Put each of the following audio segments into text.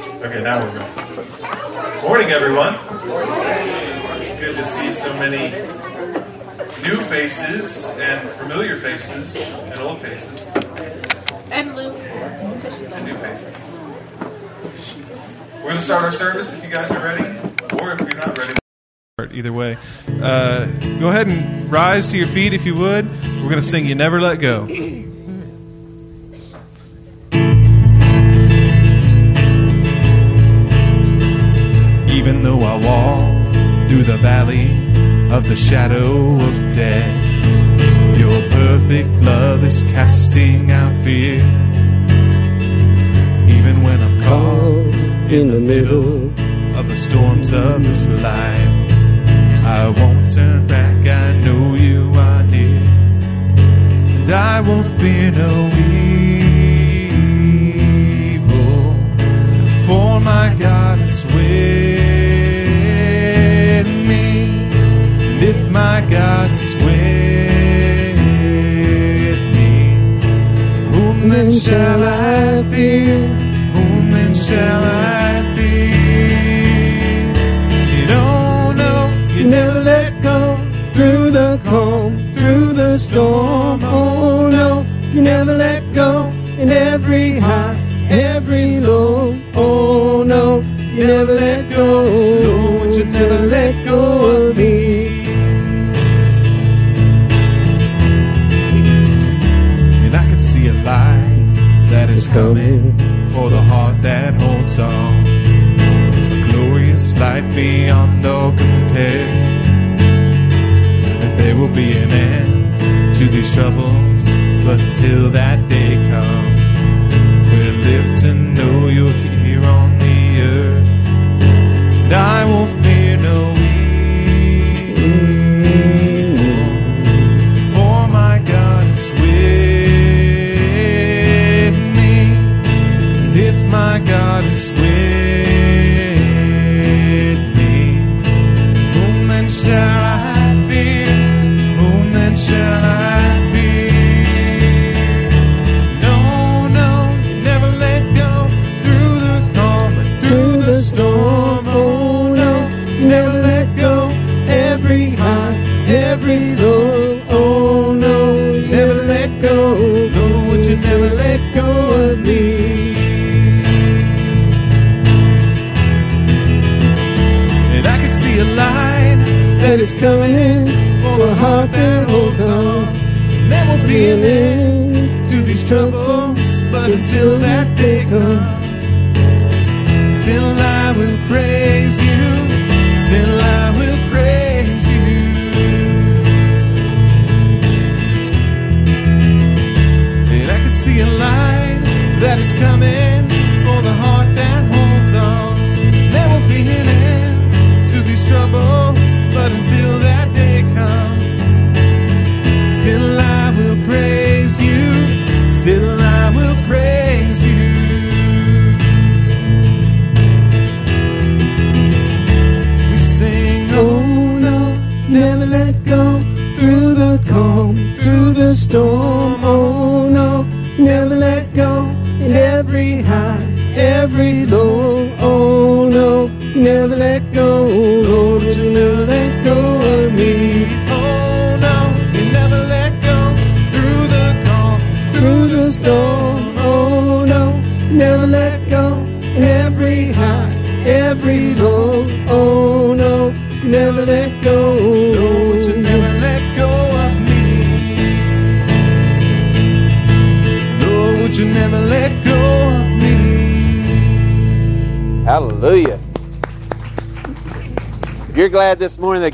Okay, now we're ready. Morning, everyone. It's good to see so many new faces and familiar faces and old faces And Luke. and new faces. We're going to start our service if you guys are ready, or if you're not ready. Either way, uh, go ahead and rise to your feet if you would. We're going to sing "You Never Let Go." The valley of the shadow of death, your perfect love is casting out fear. Even when I'm caught in the middle of the storms of this life, I won't turn back. I know you are near, and I will fear no evil, for my God is with my God is with me, whom then shall I fear? Whom then shall I fear? You don't know, you never let go through the calm, through the storm. Oh no, you never let go in every high, coming for the heart that holds on. A glorious light beyond all compare. And there will be an end to these troubles, but until that day comes, until that day comes,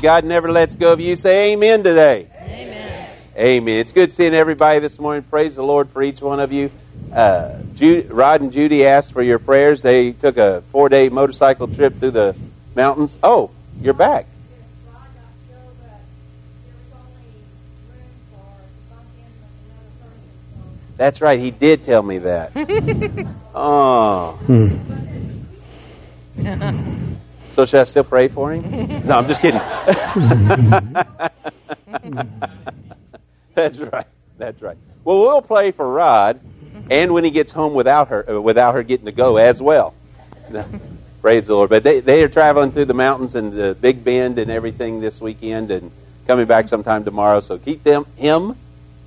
God never lets go of you, say amen today. Amen. Amen. It's good seeing everybody this morning. Praise the Lord for each one of you. Uh, Jude, Rod and Judy asked for your prayers. They took a four day motorcycle trip through the mountains. Oh, you're back. That's right. He did tell me that. oh. So should I still pray for him? No, I'm just kidding. That's right. That's right. Well, we'll pray for Rod, and when he gets home without her, uh, without her getting to go as well. Praise the Lord. But they, they are traveling through the mountains and the Big Bend and everything this weekend and coming back sometime tomorrow. So keep them, him,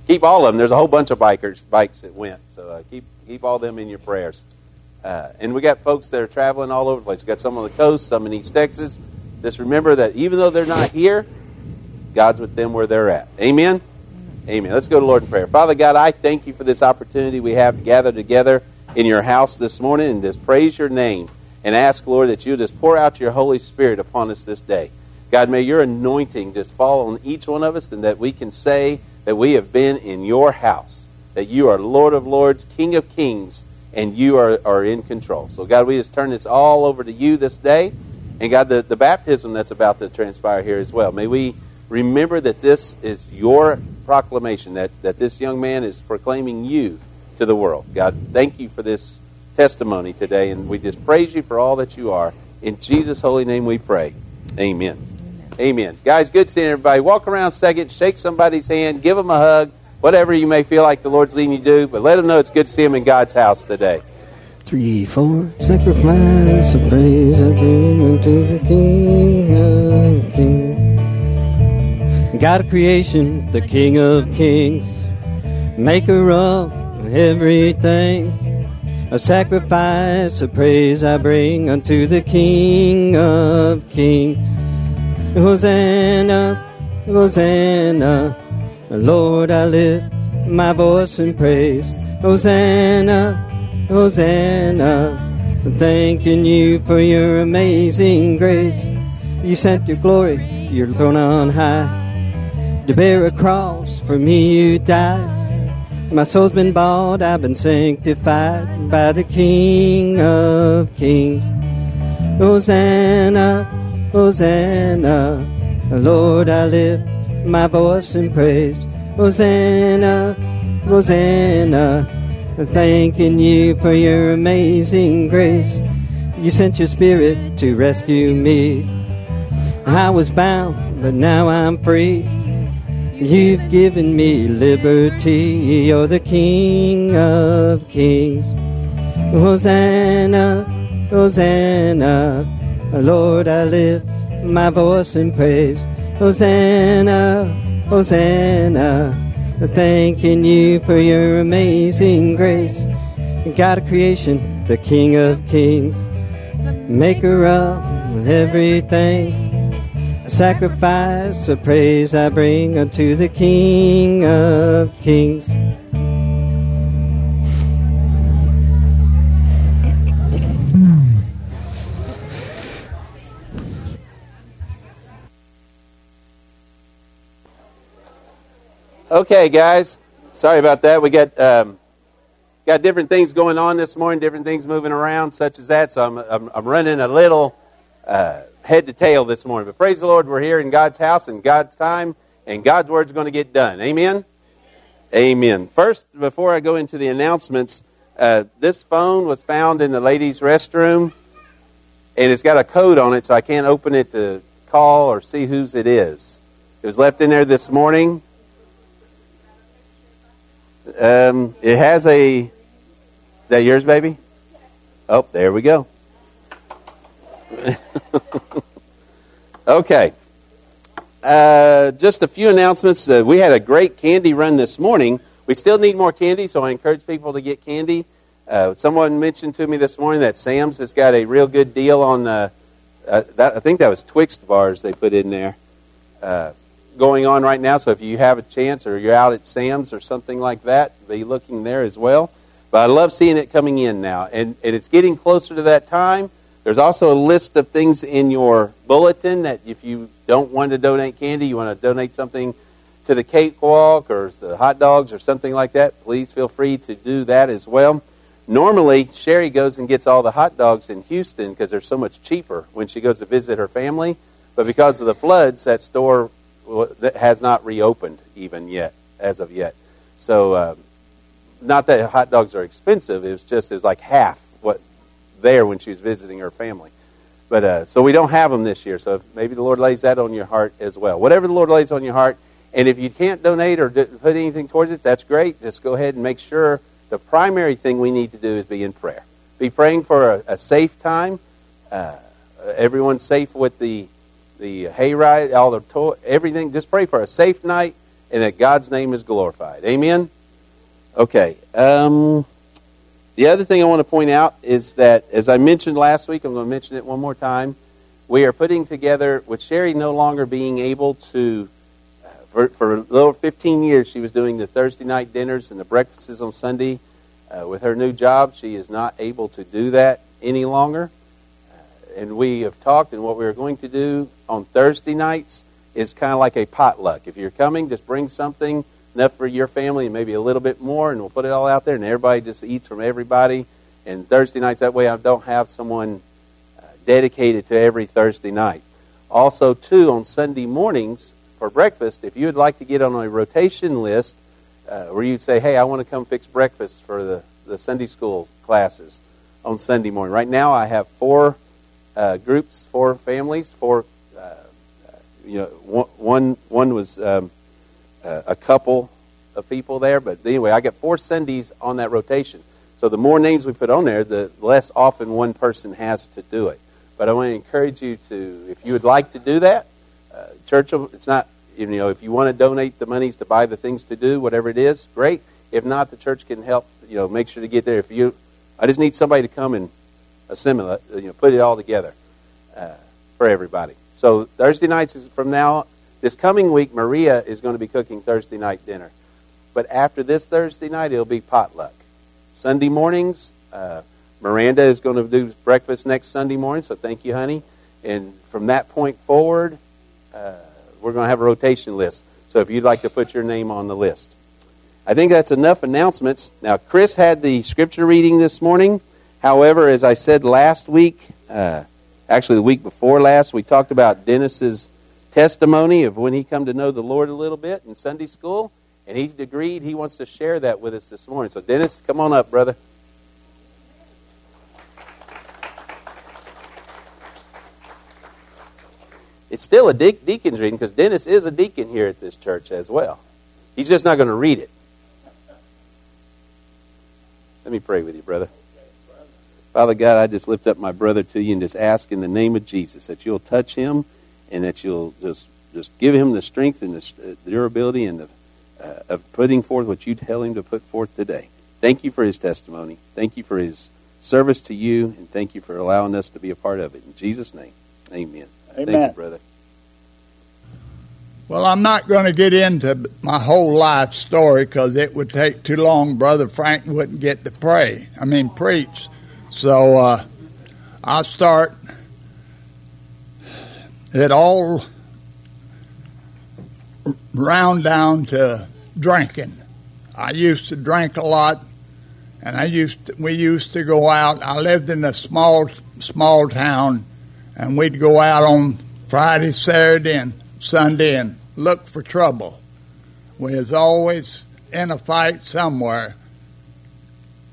keep all of them. There's a whole bunch of bikers, bikes that went. So uh, keep, keep all them in your prayers. Uh, and we got folks that are traveling all over the place. We got some on the coast, some in East Texas. Just remember that even though they're not here, God's with them where they're at. Amen? Amen. Let's go to Lord in prayer. Father God, I thank you for this opportunity we have to gather together in your house this morning and just praise your name and ask, Lord, that you just pour out your Holy Spirit upon us this day. God, may your anointing just fall on each one of us and that we can say that we have been in your house, that you are Lord of Lords, King of Kings, and you are, are in control. So, God, we just turn this all over to you this day. And, God, the, the baptism that's about to transpire here as well. May we remember that this is your proclamation, that, that this young man is proclaiming you to the world. God, thank you for this testimony today, and we just praise you for all that you are. In Jesus' holy name we pray. Amen. Amen. Amen. Guys, good seeing everybody. Walk around a second, shake somebody's hand, give them a hug, whatever you may feel like the Lord's leading you to do, but let them know it's good to see them in God's house today. Three, four, sacrifice of praise I bring unto the King of Kings. God of creation, the King of Kings, maker of everything. A sacrifice of praise I bring unto the King of Kings. Hosanna, Hosanna, Lord, I lift my voice in praise. Hosanna, Hosanna, thanking you for your amazing grace. You sent your glory, your throne on high, to bear a cross for me you died. My soul's been bought, I've been sanctified by the King of Kings. Hosanna, Hosanna, Lord, I lift my voice in praise. Hosanna, Hosanna, thanking you for your amazing grace. You sent your spirit to rescue me. I was bound, but now I'm free. You've given me liberty. You're the King of Kings. Hosanna, Hosanna. Lord, I lift my voice in praise. Hosanna, Hosanna. Thanking you for your amazing grace. God of creation, the King of Kings, maker of everything. A sacrifice of praise I bring unto the King of Kings. Okay, guys. Sorry about that. We got um, got different things going on this morning, different things moving around, such as that. So I'm I'm, I'm running a little uh, head to tail this morning. But praise the Lord, we're here in God's house in God's time, and God's word's going to get done. Amen. Amen. First, before I go into the announcements, uh, this phone was found in the ladies' restroom, and it's got a code on it, so I can't open it to call or see whose it is. It was left in there this morning. Um, it has a. Is that yours, baby? Oh, there we go. okay. Uh, just a few announcements. Uh, we had a great candy run this morning. We still need more candy, so I encourage people to get candy. Uh, someone mentioned to me this morning that Sam's has got a real good deal on. Uh, uh, that, I think that was Twix bars they put in there uh, going on right now. So if you have a chance or you're out at Sam's or something like that, be looking there as well. But I love seeing it coming in now, and, and it's getting closer to that time. There's also a list of things in your bulletin that if you don't want to donate candy, you want to donate something to the cakewalk or the hot dogs or something like that, please feel free to do that as well. Normally, Sherry goes and gets all the hot dogs in Houston because they're so much cheaper when she goes to visit her family. But because of the floods, that store has not reopened even yet, as of yet. So, uh, not that hot dogs are expensive. It was just it was like half what there when she was visiting her family. But uh, so we don't have them this year. So maybe the Lord lays that on your heart as well. Whatever the Lord lays on your heart, and if you can't donate or put anything towards it, that's great. Just go ahead and make sure the primary thing we need to do is be in prayer. be praying for a, a safe time. Uh, everyone's safe with the the hayride, all the to- everything. Just pray for a safe night and that God's name is glorified. Amen. Okay. Um, the other thing I want to point out is that, as I mentioned last week, I'm going to mention it one more time. We are putting together, with Sherry no longer being able to, uh, for, for a little 15 years, she was doing the Thursday night dinners and the breakfasts on Sunday. Uh, with her new job, she is not able to do that any longer. Uh, and we have talked, and what we are going to do on Thursday nights is kind of like a potluck. If you're coming, just bring something enough for your family and maybe a little bit more, and we'll put it all out there, and everybody just eats from everybody. And Thursday nights, that way I don't have someone uh, dedicated to every Thursday night. Also, too, on Sunday mornings for breakfast, if you would like to get on a rotation list uh, where you'd say, hey, I want to come fix breakfast for the, the Sunday school classes on Sunday morning. Right now, I have four uh, groups, four families, four you know, one one was um, a couple of people there, but anyway, I got four Sundays on that rotation. So the more names we put on there, the less often one person has to do it. But I want to encourage you to, if you would like to do that, uh, church. It's not you know if you want to donate the monies to buy the things to do, whatever it is, great. If not, the church can help. You know, make sure to get there. If you, I just need somebody to come and assimilate, you know, put it all together uh, for everybody. So Thursday nights is from now. This coming week, Maria is going to be cooking Thursday night dinner. But after this Thursday night, it'll be potluck. Sunday mornings, uh, Miranda is going to do breakfast next Sunday morning. So thank you, honey. And from that point forward, uh, we're going to have a rotation list. So if you'd like to put your name on the list. I think that's enough announcements. Now, Chris had the scripture reading this morning. However, as I said last week, uh, actually the week before last, we talked about Dennis's testimony of when he come to know the Lord a little bit in Sunday school, and he agreed he wants to share that with us this morning. So, Dennis, come on up, brother. It's still a de- deacon's reading because Dennis is a deacon here at this church as well. He's just not going to read it. Let me pray with you, brother. Father God, I just lift up my brother to you and just ask in the name of Jesus that you'll touch him and that you'll just just give him the strength and the, durability and the, uh, of putting forth what you tell him to put forth today. Thank you for his testimony. Thank you for his service to you, and thank you for allowing us to be a part of it. In Jesus' name, amen. Amen. Thank you, brother. Well, I'm not going to get into my whole life story because it would take too long. Brother Frank wouldn't get to pray. I mean, preach. So uh, I'll start. It all round down to drinking. I used to drink a lot, and I used to, we used to go out. I lived in a small small town, and we'd go out on Friday, Saturday, and Sunday and look for trouble. We was always in a fight somewhere,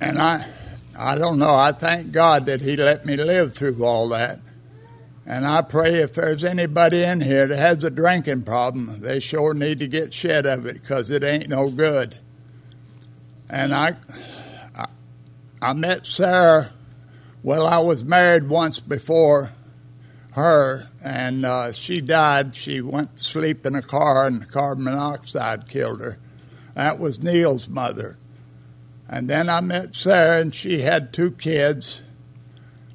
and I I don't know. I thank God that He let me live through all that. And I pray if there's anybody in here that has a drinking problem, they sure need to get shed of it because it ain't no good. And I, I, I met Sarah. Well, I was married once before her, and uh, she died. She went to sleep in a car, and carbon monoxide killed her. That was Neil's mother. And then I met Sarah, and she had two kids,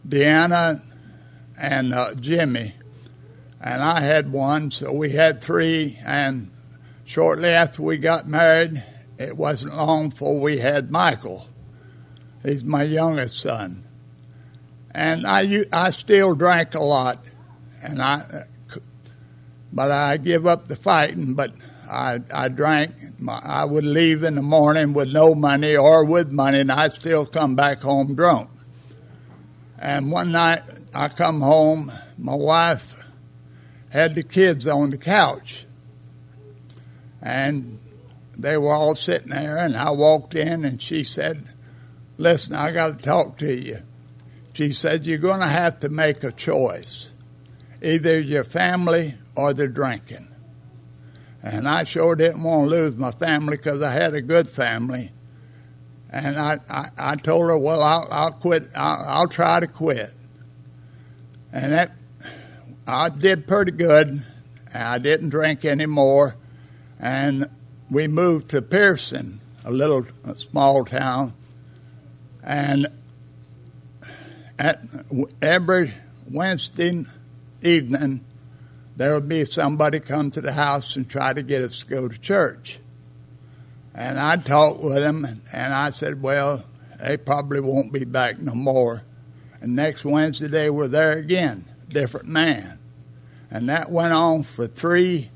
Deanna and uh, Jimmy. And I had one, so we had three. And shortly after we got married, it wasn't long before we had Michael. He's my youngest son. And I, I still drank a lot, and I, but I give up the fighting. But I, I drank. I would leave in the morning with no money or with money, and I'd still come back home drunk. And one night I come home, my wife had the kids on the couch, and they were all sitting there, and I walked in, and she said, "Listen, I got to talk to you." She said, "You're going to have to make a choice, either your family or the drinking." And I sure didn't want to lose my family because I had a good family. And I, I, I told her, well, I'll, I'll quit. I'll, I'll try to quit. And that I did pretty good. I didn't drink anymore. And we moved to Pearson, a little a small town. And at every Wednesday evening, there would be somebody come to the house and try to get us to go to church. And I talked with them, and I said, well, they probably won't be back no more. And next Wednesday, they were there again, different man. And that went on for three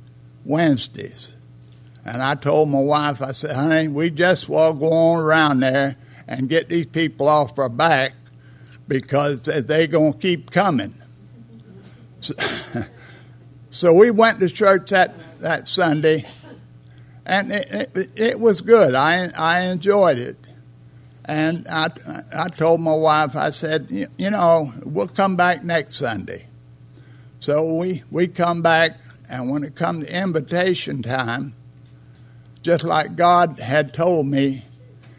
Wednesdays. And I told my wife, I said, honey, we just will go on around there and get these people off our back because they're going to keep coming. So, So we went to church that, that Sunday, and it, it, it was good. I, I enjoyed it. And I, I told my wife, I said, you, know, we'll come back next Sunday. So we, we come back, and when it comes to invitation time, just like God had told me,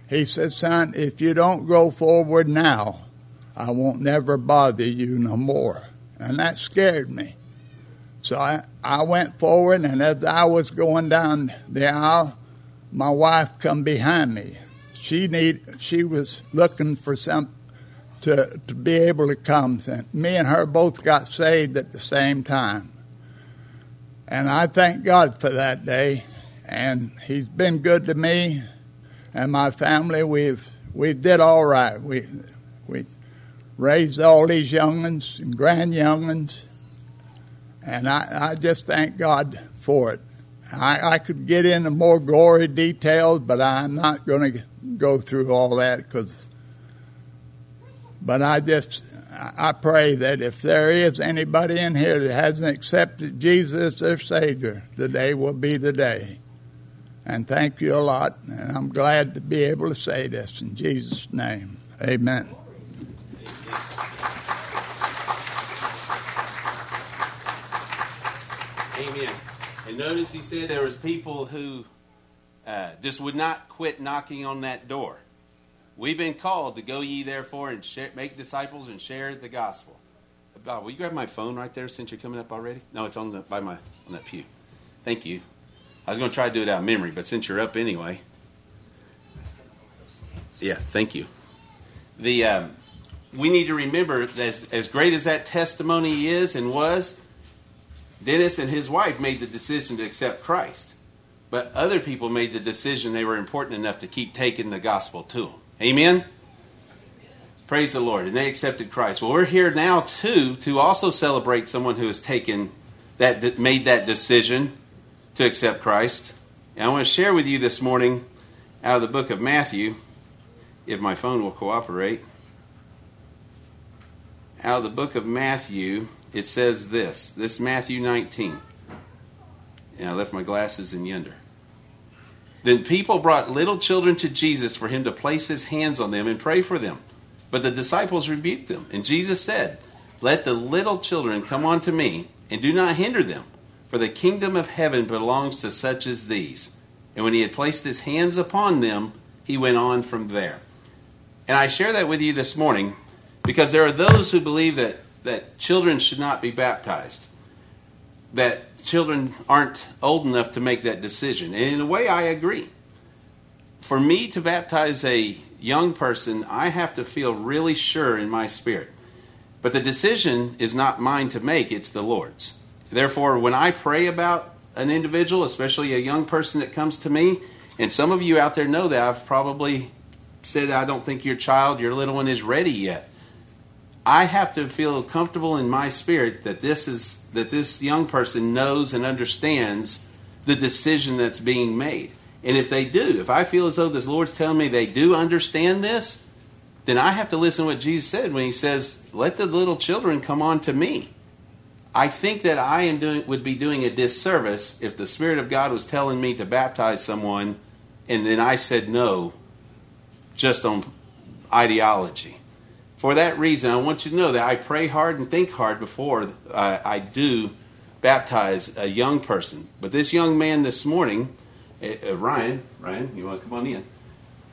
He said, Son, if you don't go forward now, I won't never bother you no more. And that scared me. So I, I went forward, and as I was going down the aisle, my wife come behind me. She need she was looking for some to to be able to come. And me and her both got saved at the same time. And I thank God for that day. And He's been good to me and my family. We've we did all right. We we raised all these young'uns and grand young'uns and I, I just thank God for it. I, I could get into more gory details, but I'm not going to go through all that because. But I just I pray that if there is anybody in here that hasn't accepted Jesus as their Savior, today will be the day. And thank you a lot. And I'm glad to be able to say this in Jesus' name. Amen. Amen. And notice he said there was people who uh, just would not quit knocking on that door. We've been called to go ye therefore and share, make disciples and share the gospel. Bob, will you grab my phone right there since you're coming up already? No, it's on the by my on that pew. Thank you. I was going to try to do it out of memory, but since you're up anyway, yeah, thank you. The um, we need to remember that as, as great as that testimony is and was, Dennis and his wife made the decision to accept Christ, but other people made the decision they were important enough to keep taking the gospel to them. Amen? Praise the Lord. And they accepted Christ. Well, we're here now, too, to also celebrate someone who has taken that, made that decision to accept Christ. And I want to share with you this morning out of the book of Matthew, if my phone will cooperate. Out of the book of Matthew, it says this. This is Matthew 19. And I left my glasses in yonder. Then people brought little children to Jesus for him to place his hands on them and pray for them. But the disciples rebuked them. And Jesus said, Let the little children come unto me, and do not hinder them, for the kingdom of heaven belongs to such as these. And when he had placed his hands upon them, he went on from there. And I share that with you this morning because there are those who believe that that children should not be baptized, that children aren't old enough to make that decision. And in a way, I agree. For me to baptize a young person, I have to feel really sure in my spirit. But the decision is not mine to make, it's the Lord's. Therefore, when I pray about an individual, especially a young person that comes to me, and some of you out there know that I've probably said, I don't think your child, your little one, is ready yet. I have to feel comfortable in my spirit that this is that this young person knows and understands the decision that's being made. And if they do, if I feel as though this Lord's telling me they do understand this, then I have to listen to what Jesus said when he says, "Let the little children come on to me." I think that I am doing would be doing a disservice if the Spirit of God was telling me to baptize someone and then I said no just on ideology for that reason, I want you to know that I pray hard and think hard before I, I do baptize a young person. But this young man this morning, uh, Ryan, Ryan, you want to come on in?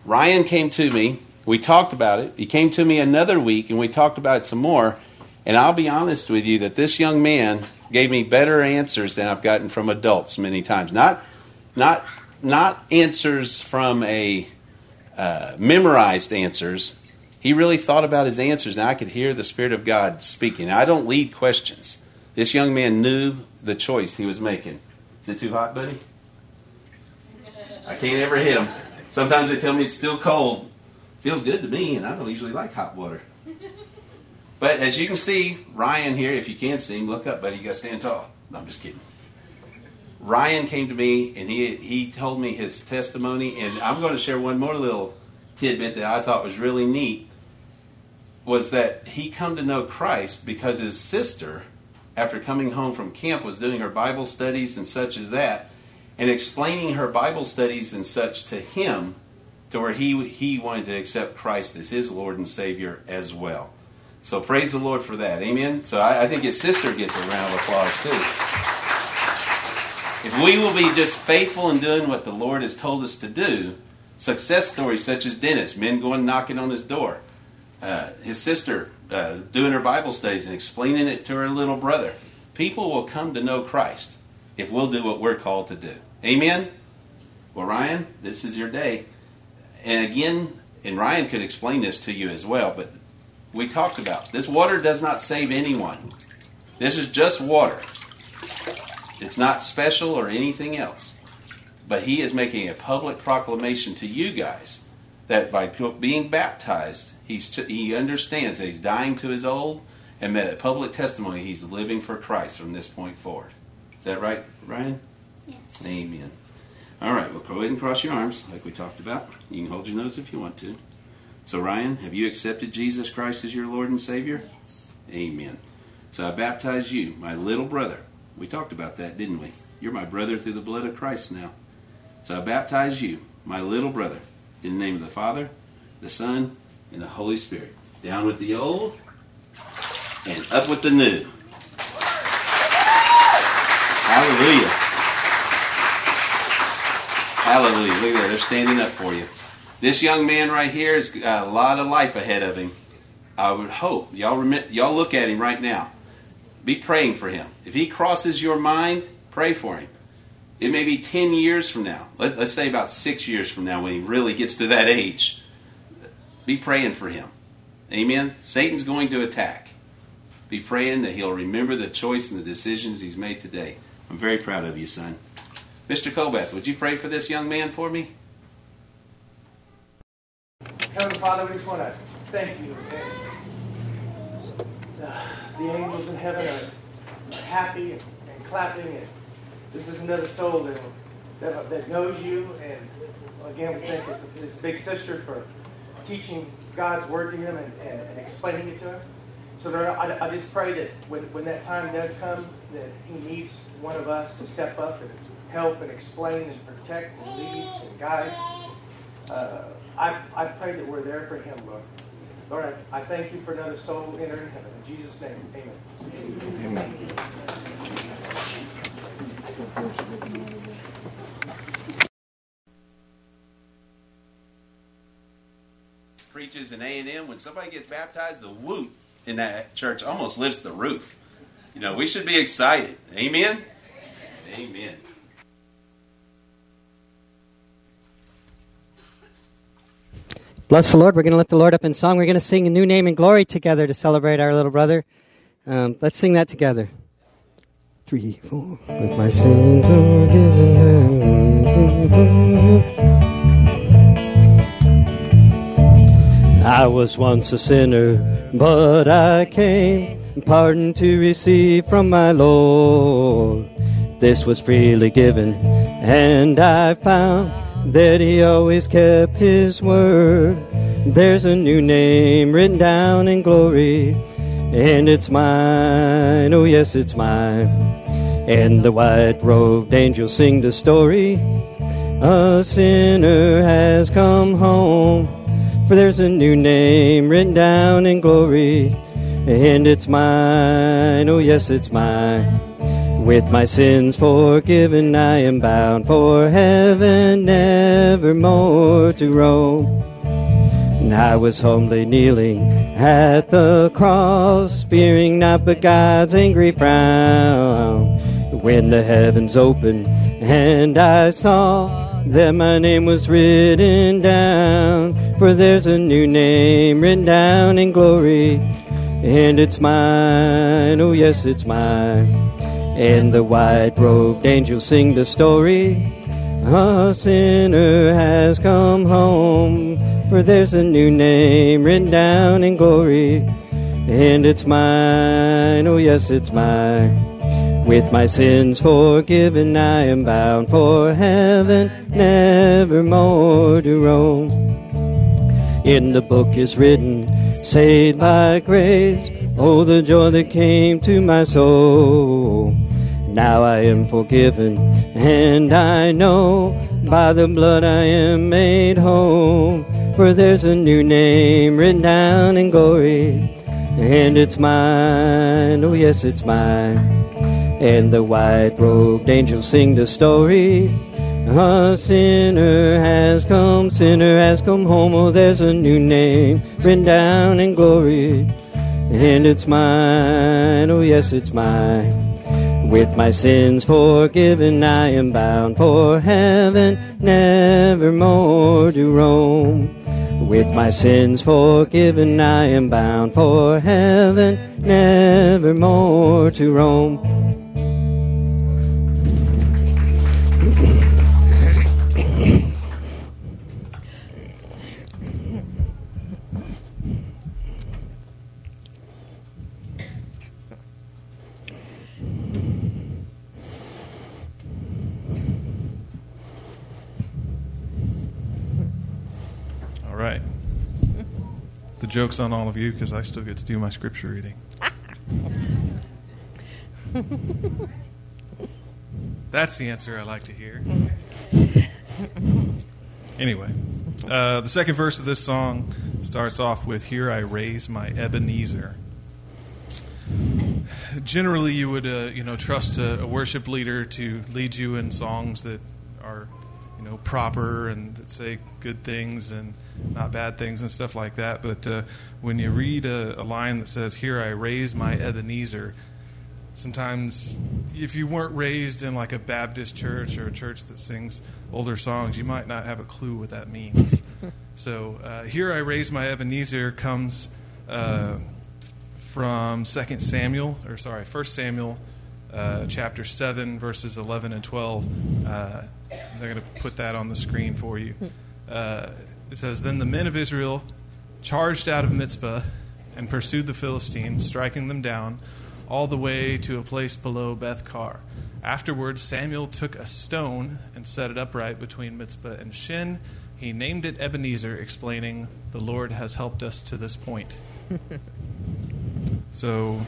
Ryan came to me. We talked about it. He came to me another week, and we talked about it some more. And I'll be honest with you that this young man gave me better answers than I've gotten from adults many times. Not, not, not answers from a uh, memorized answers. He really thought about his answers, and I could hear the Spirit of God speaking. I don't lead questions. This young man knew the choice he was making. Is it too hot, buddy? I can't ever hit him. Sometimes they tell me it's still cold. Feels good to me, and I don't usually like hot water. But as you can see, Ryan here, if you can't see him, look up, buddy. You got to stand tall. No, I'm just kidding. Ryan came to me and he he told me his testimony, and I'm going to share one more little tidbit that I thought was really neat. Was that he come to know Christ because his sister, after coming home from camp, was doing her Bible studies and such as that, and explaining her Bible studies and such to him, to where he he wanted to accept Christ as his Lord and Savior as well. So praise the Lord for that. Amen. So I, I think his sister gets a round of applause too. If we will be just faithful in doing what the Lord has told us to do, success stories such as Dennis, men going knocking on his door, uh, his sister uh, doing her Bible studies and explaining it to her little brother, people will come to know Christ if we'll do what we're called to do. Amen? Well, Ryan, this is your day. And again, and Ryan could explain this to you as well, but we talked about. This water does not save anyone. This is just water. It's not special or anything else. But he is making a public proclamation to you guys that by being baptized, he's he understands that he's dying to his old, and that a public testimony he's living for Christ from this point forward. Is that right, Ryan? Yes. Amen. All right, well, go ahead and cross your arms like we talked about. You can hold your nose if you want to. So, Ryan, have you accepted Jesus Christ as your Lord and Savior? Yes. Amen. So I baptize you, my little brother. We talked about that, didn't we? You're my brother through the blood of Christ now. So I baptize you, my little brother, in the name of the Father, the Son, and the Holy Spirit. Down with the old and up with the new. Hallelujah. Hallelujah. Look at that. They're standing up for you. This young man right here has got a lot of life ahead of him. I would hope y'all remit, y'all look at him right now. Be praying for him. If he crosses your mind, pray for him. It may be 10 years from now. Let, let's say about six years from now when he really gets to that age. Be praying for him. Amen. Satan's going to attack. Be praying that he'll remember the choice and the decisions he's made today. I'm very proud of you, son. Mr. Kobeth, would you pray for this young man for me? Heavenly Father, we just want to thank you. Uh, the angels in heaven are, happy and, and, clapping, and this is another soul that, that, that knows you. And again, we thank his, his, big sister for teaching God's word to him and, and, and explaining it to him. So I, I, just pray that when, when that time does come, that he needs one of us to step up and help and explain and protect and lead and guide. Uh, I, I pray that we're there for him, Lord. Lord, I, I thank you for another soul entering heaven. In Jesus' name, amen. Amen. Preaches in A&M, when somebody gets baptized, the whoop in that church almost lifts the roof. You know, we should be excited. Amen? Amen. Bless the Lord. We're going to lift the Lord up in song. We're going to sing a new name and glory together to celebrate our little brother. Um, let's sing that together. Three, four. With my sins forgiven. I was once a sinner, but I came pardon to receive from my Lord. This was freely given, and I found that he always kept his word. There's a new name written down in glory, and it's mine. Oh, yes, it's mine. And the white robed angels sing the story. A sinner has come home, for there's a new name written down in glory, and it's mine. Oh, yes, it's mine. With my sins forgiven, I am bound for heaven, nevermore to roam. And I was humbly kneeling at the cross, fearing not but God's angry frown. When the heavens opened and I saw that my name was written down, for there's a new name written down in glory, and it's mine, oh yes, it's mine. And the white robed angels sing the story. A sinner has come home, for there's a new name written down in glory, and it's mine, oh yes, it's mine. With my sins forgiven, I am bound for heaven, nevermore to roam. In the book is written, saved by grace, oh, the joy that came to my soul. Now I am forgiven, and I know by the blood I am made whole. For there's a new name written down in glory, and it's mine, oh yes, it's mine. And the white robed angels sing the story. A sinner has come, sinner has come home. Oh, there's a new name written down in glory, and it's mine, oh yes, it's mine. With my sins forgiven, I am bound for heaven, nevermore to roam. With my sins forgiven, I am bound for heaven, nevermore to roam. Joke's on all of you because I still get to do my scripture reading. That's the answer I like to hear. Anyway, uh, the second verse of this song starts off with Here I raise my Ebenezer. Generally, you would uh, you know trust a, a worship leader to lead you in songs that are you know proper and that say good things and not bad things and stuff like that. But uh, when you read a, a line that says "Here I raise my Ebenezer," sometimes if you weren't raised in like a Baptist church or a church that sings older songs, you might not have a clue what that means. so uh, "Here I raise my Ebenezer" comes. Uh, from 2 Samuel, or sorry, 1 Samuel uh, chapter 7, verses 11 and 12. Uh, they're going to put that on the screen for you. It says, Then the men of Israel charged out of Mizpah and pursued the Philistines, striking them down all the way to a place below Beth Car. Afterwards, Samuel took a stone and set it upright between Mizpah and Shin. He named it Ebenezer, explaining, The Lord has helped us to this point. So,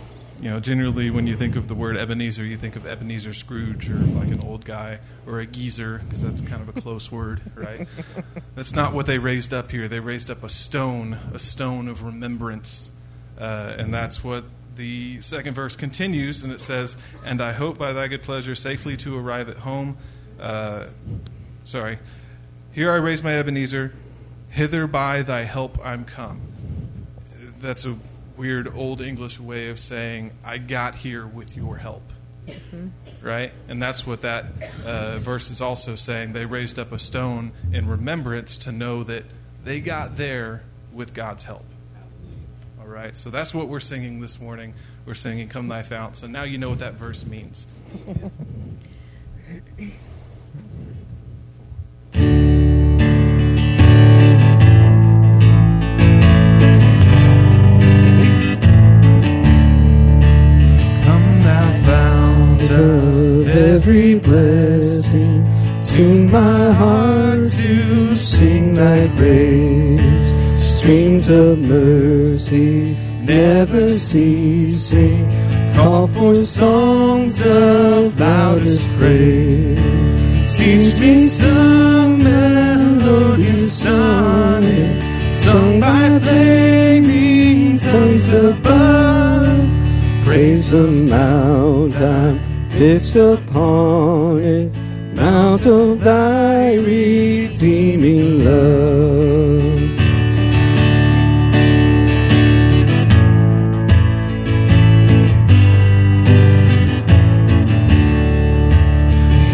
you know, generally when you think of the word Ebenezer, you think of Ebenezer Scrooge or like an old guy or a geezer because that's kind of a close word, right? That's not what they raised up here. They raised up a stone, a stone of remembrance. Uh, and that's what the second verse continues, and it says, And I hope by thy good pleasure safely to arrive at home. Uh, sorry. Here I raise my Ebenezer, hither by thy help I'm come. That's a weird old English way of saying, I got here with your help. Right? And that's what that uh, verse is also saying. They raised up a stone in remembrance to know that they got there with God's help. All right? So that's what we're singing this morning. We're singing, Come Thou Fount. So now you know what that verse means. every blessing, tune my heart to sing thy praise. Streams of mercy never ceasing, call for songs of loudest praise. Teach me some melodious sonnet, sung by flaming tongues above. Praise the mount Fixed upon it, mount of thy redeeming love.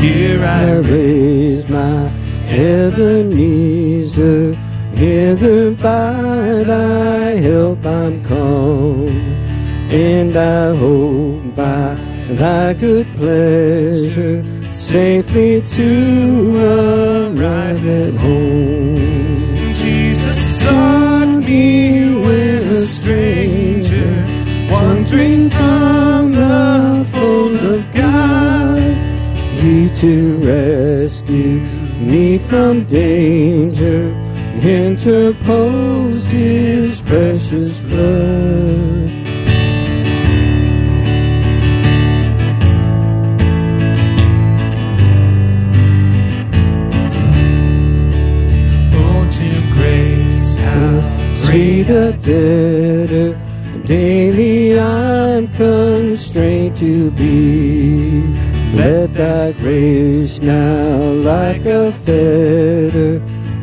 Here I I raise my Ebenezer, hither by thy help I'm come, and I hope by thy good pleasure safely to arrive at home. Jesus sought me when a stranger, wandering from the fold of God. He to rescue me from danger interposed his precious blood. A debtor, daily I'm constrained to be. Let thy grace now, like a fetter,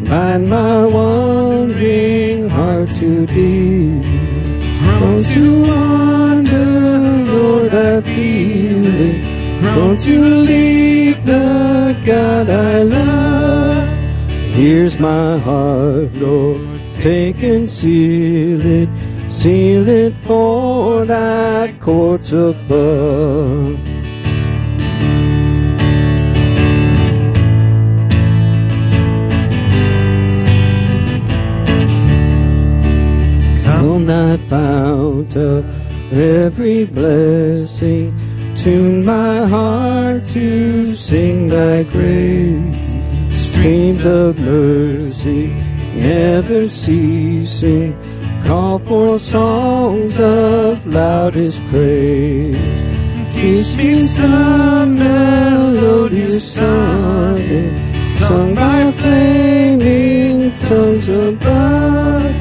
bind my wandering heart to thee. Prone to wander, Lord, I feel it. Prone to leave the God I love. Here's my heart, Lord, take and seal it, seal it for thy courts above. Come thou fount of every blessing, tune my heart to sing thy grace. Streams of mercy, never ceasing, call for songs of loudest praise. Teach me some melodious sonnet, sung by flaming tongues above.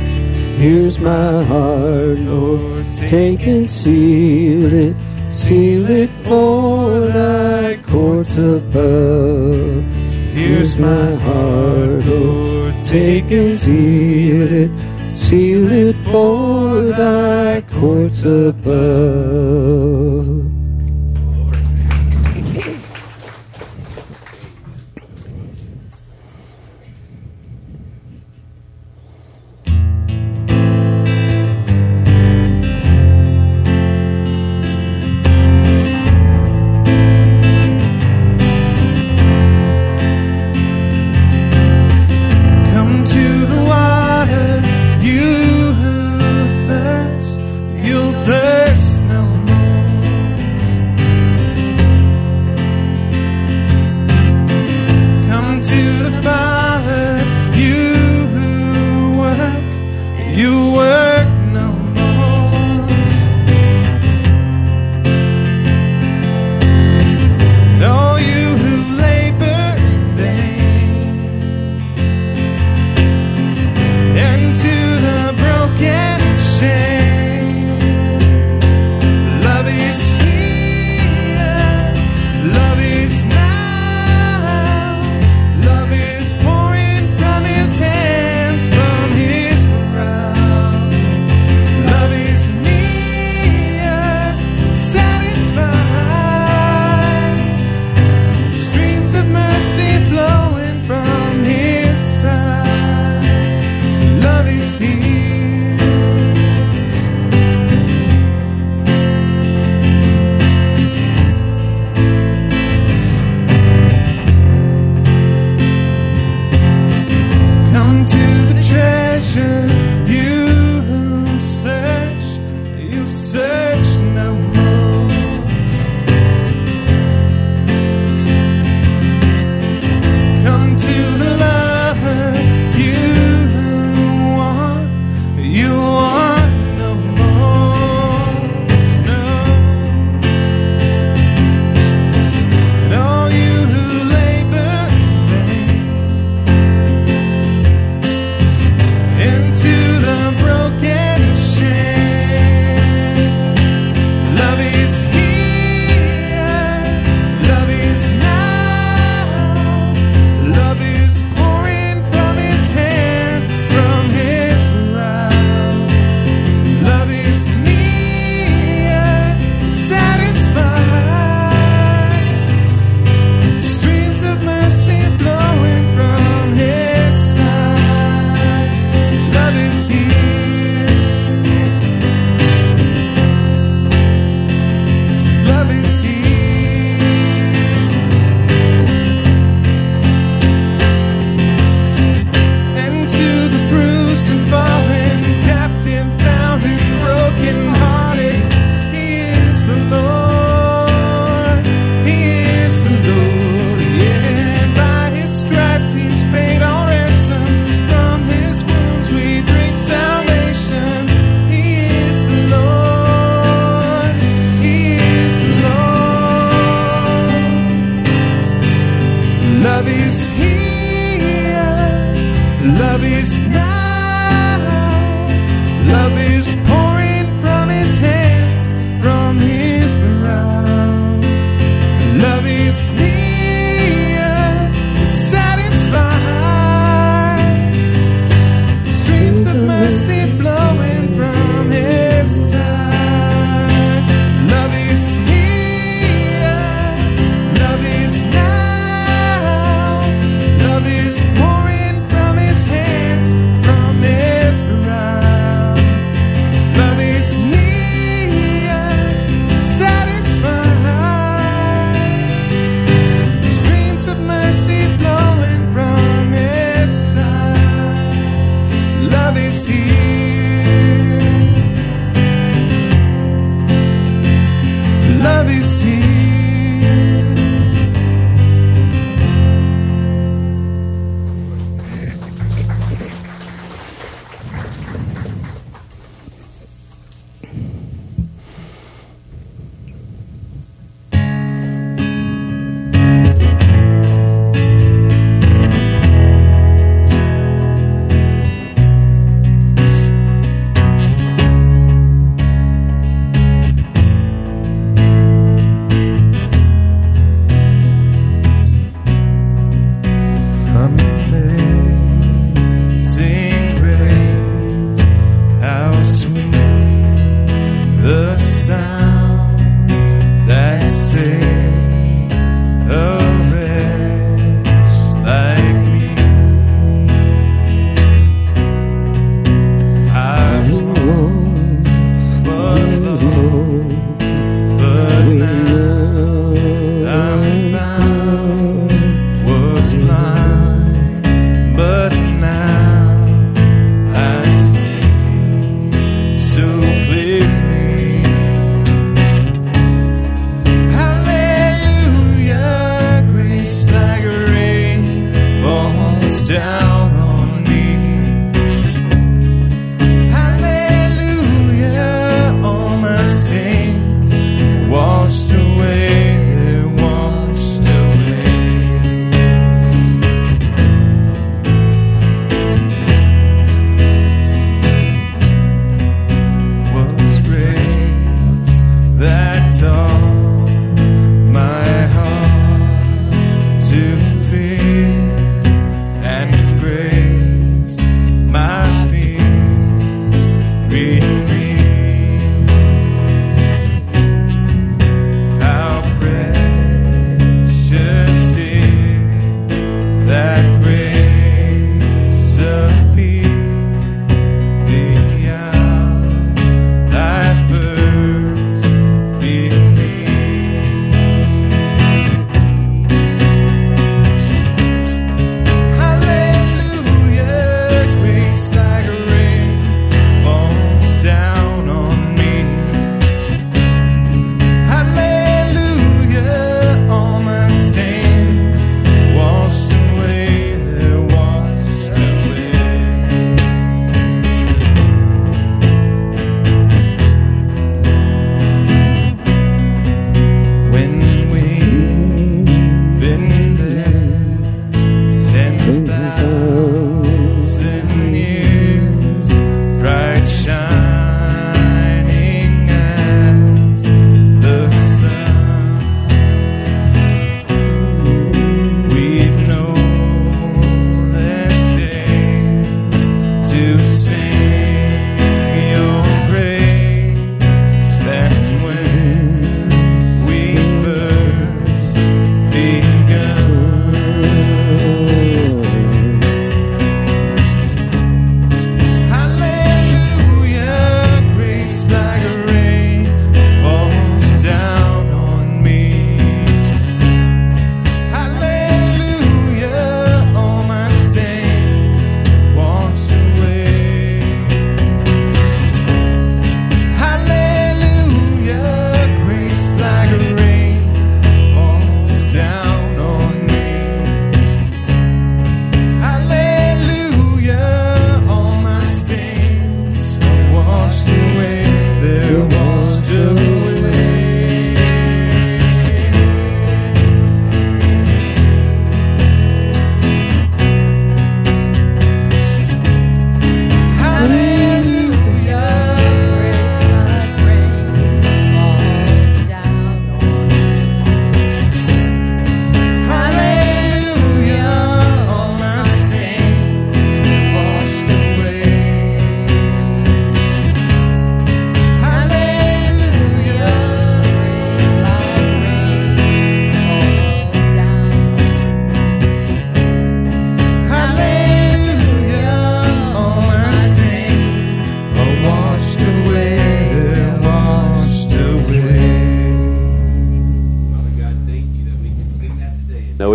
Here's my heart, Lord, take and seal it, seal it for thy courts above. Here's my heart, Lord, take and seal it, seal it for thy courts above.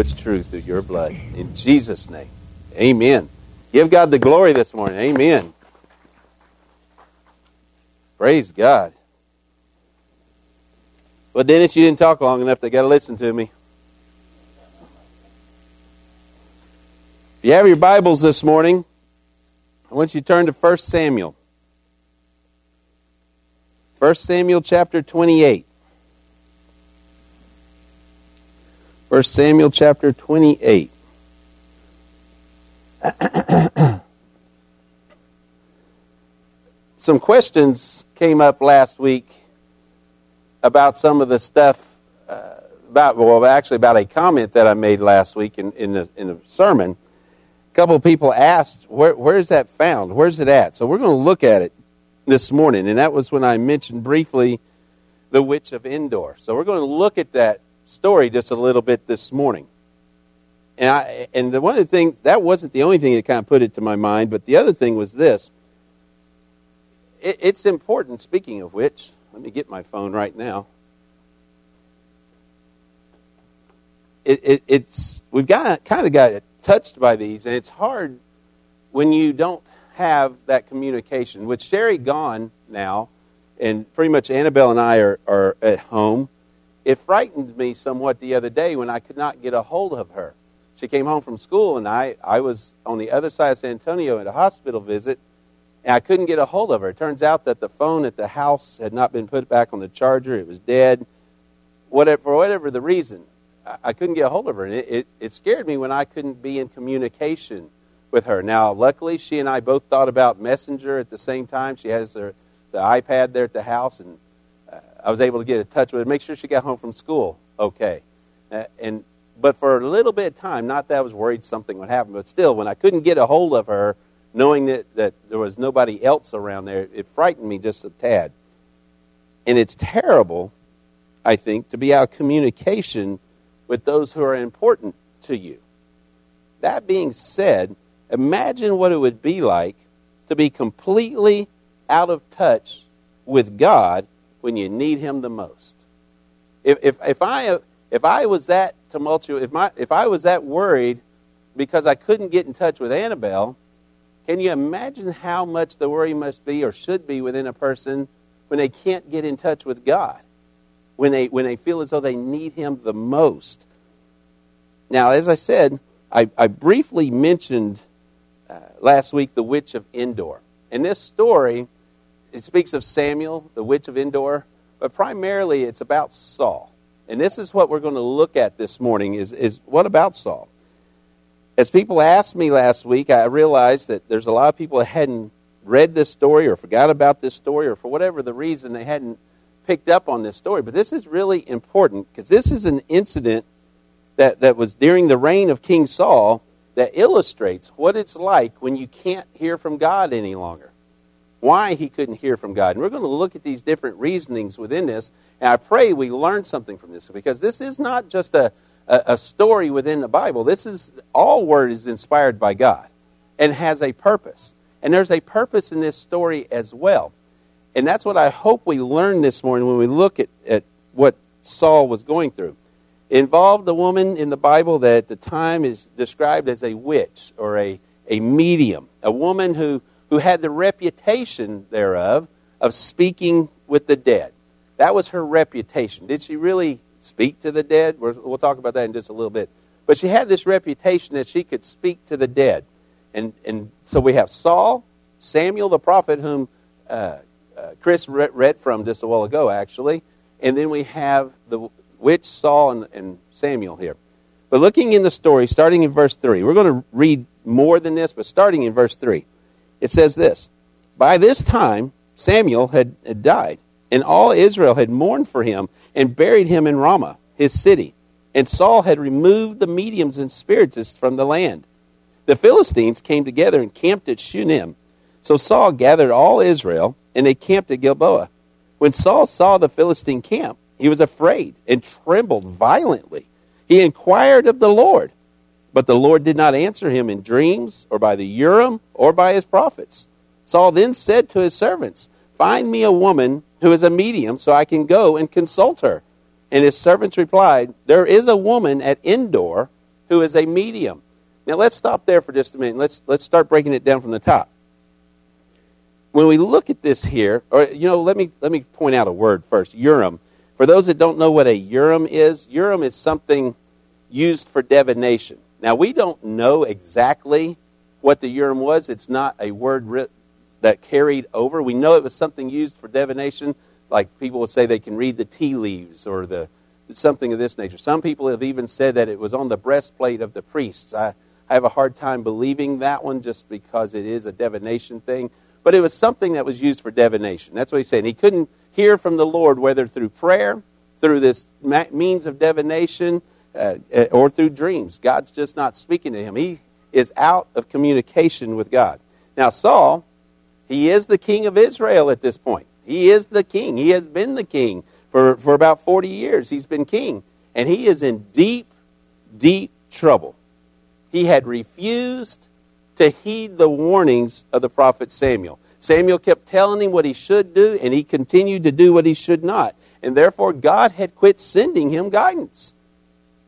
It's true through your blood. In Jesus' name, amen. Give God the glory this morning. Amen. Praise God. Well, Dennis, you didn't talk long enough. They got to listen to me. If you have your Bibles this morning, I want you to turn to 1 Samuel. 1 Samuel chapter 28. 1 Samuel chapter 28. Some questions came up last week about some of the stuff uh, about well actually about a comment that I made last week in in a, in a sermon. A couple of people asked where where is that found? Where's it at? So we're going to look at it this morning, and that was when I mentioned briefly the witch of Endor. So we're going to look at that story just a little bit this morning. And I and the, one of the things that wasn't the only thing that kind of put it to my mind, but the other thing was this. It, it's important. Speaking of which, let me get my phone right now. It, it, it's we've got kind of got touched by these, and it's hard when you don't have that communication. With Sherry gone now, and pretty much Annabelle and I are, are at home, it frightened me somewhat the other day when I could not get a hold of her. She came home from school, and I, I was on the other side of San Antonio at a hospital visit, and I couldn't get a hold of her. It turns out that the phone at the house had not been put back on the charger, it was dead. Whatever, for whatever the reason, I, I couldn't get a hold of her. And it, it, it scared me when I couldn't be in communication with her. Now, luckily, she and I both thought about Messenger at the same time. She has her, the iPad there at the house, and I was able to get in touch with her, make sure she got home from school okay. Uh, and but for a little bit of time, not that I was worried something would happen, but still, when I couldn't get a hold of her, knowing that, that there was nobody else around there, it frightened me just a tad. And it's terrible, I think, to be out of communication with those who are important to you. That being said, imagine what it would be like to be completely out of touch with God when you need Him the most. If, if, if, I, if I was that tumultuous, if, my, if I was that worried because I couldn't get in touch with Annabelle, can you imagine how much the worry must be or should be within a person when they can't get in touch with God? When they, when they feel as though they need Him the most. Now, as I said, I, I briefly mentioned uh, last week the witch of Endor. And this story, it speaks of Samuel, the witch of Endor, but primarily it's about Saul. And this is what we're going to look at this morning is, is what about Saul? As people asked me last week, I realized that there's a lot of people that hadn't read this story or forgot about this story or for whatever the reason they hadn't picked up on this story. But this is really important because this is an incident that, that was during the reign of King Saul that illustrates what it's like when you can't hear from God any longer. Why he couldn't hear from God. And we're going to look at these different reasonings within this. And I pray we learn something from this because this is not just a, a, a story within the Bible. This is all word is inspired by God and has a purpose. And there's a purpose in this story as well. And that's what I hope we learn this morning when we look at, at what Saul was going through. It involved a woman in the Bible that at the time is described as a witch or a, a medium, a woman who, who had the reputation thereof of speaking with the dead. That was her reputation. Did she really speak to the dead. We'll talk about that in just a little bit. But she had this reputation that she could speak to the dead. And, and so we have Saul, Samuel the prophet, whom uh, uh, Chris read from just a while ago, actually. And then we have the witch, Saul, and, and Samuel here. But looking in the story, starting in verse 3, we're going to read more than this, but starting in verse 3, it says this By this time, Samuel had, had died and all Israel had mourned for him and buried him in Ramah, his city. And Saul had removed the mediums and spiritists from the land. The Philistines came together and camped at Shunem. So Saul gathered all Israel, and they camped at Gilboa. When Saul saw the Philistine camp, he was afraid and trembled violently. He inquired of the Lord, but the Lord did not answer him in dreams, or by the Urim, or by his prophets. Saul then said to his servants, Find me a woman who is a medium so I can go and consult her. And his servants replied, There is a woman at Endor who is a medium. Now let's stop there for just a minute. Let's let's start breaking it down from the top. When we look at this here, or you know, let me let me point out a word first. Urim. For those that don't know what a Urim is, Urim is something used for divination. Now we don't know exactly what the Urim was. It's not a word writ- that carried over. We know it was something used for divination, like people would say they can read the tea leaves or the something of this nature. Some people have even said that it was on the breastplate of the priests. I, I have a hard time believing that one just because it is a divination thing. But it was something that was used for divination. That's what he's saying. He couldn't hear from the Lord, whether through prayer, through this means of divination, uh, uh, or through dreams. God's just not speaking to him. He is out of communication with God. Now, Saul, he is the king of Israel at this point. He is the king. He has been the king for, for about 40 years. He's been king. And he is in deep, deep trouble. He had refused to heed the warnings of the prophet Samuel. Samuel kept telling him what he should do, and he continued to do what he should not. And therefore, God had quit sending him guidance.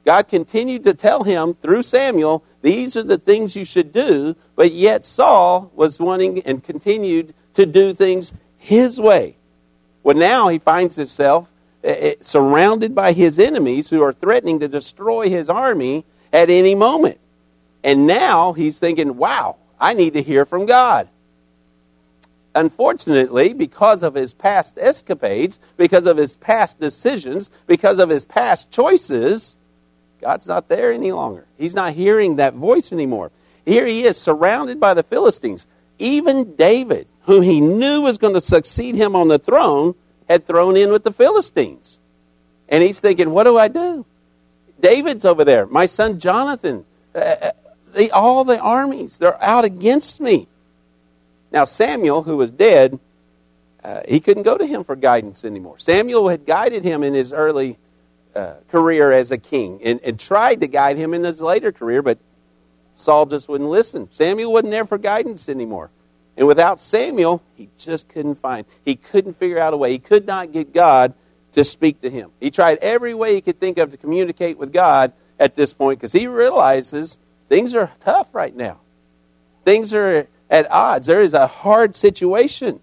God continued to tell him through Samuel, these are the things you should do, but yet Saul was wanting and continued to do things his way. Well, now he finds himself eh, eh, surrounded by his enemies who are threatening to destroy his army at any moment. And now he's thinking, wow, I need to hear from God. Unfortunately, because of his past escapades, because of his past decisions, because of his past choices, God's not there any longer. He's not hearing that voice anymore. Here he is, surrounded by the Philistines. Even David, who he knew was going to succeed him on the throne, had thrown in with the Philistines. And he's thinking, what do I do? David's over there. My son Jonathan. Uh, uh the, all the armies, they're out against me. Now, Samuel, who was dead, uh, he couldn't go to him for guidance anymore. Samuel had guided him in his early uh, career as a king and, and tried to guide him in his later career, but Saul just wouldn't listen. Samuel wasn't there for guidance anymore. And without Samuel, he just couldn't find, he couldn't figure out a way. He could not get God to speak to him. He tried every way he could think of to communicate with God at this point because he realizes things are tough right now. Things are at odds. There is a hard situation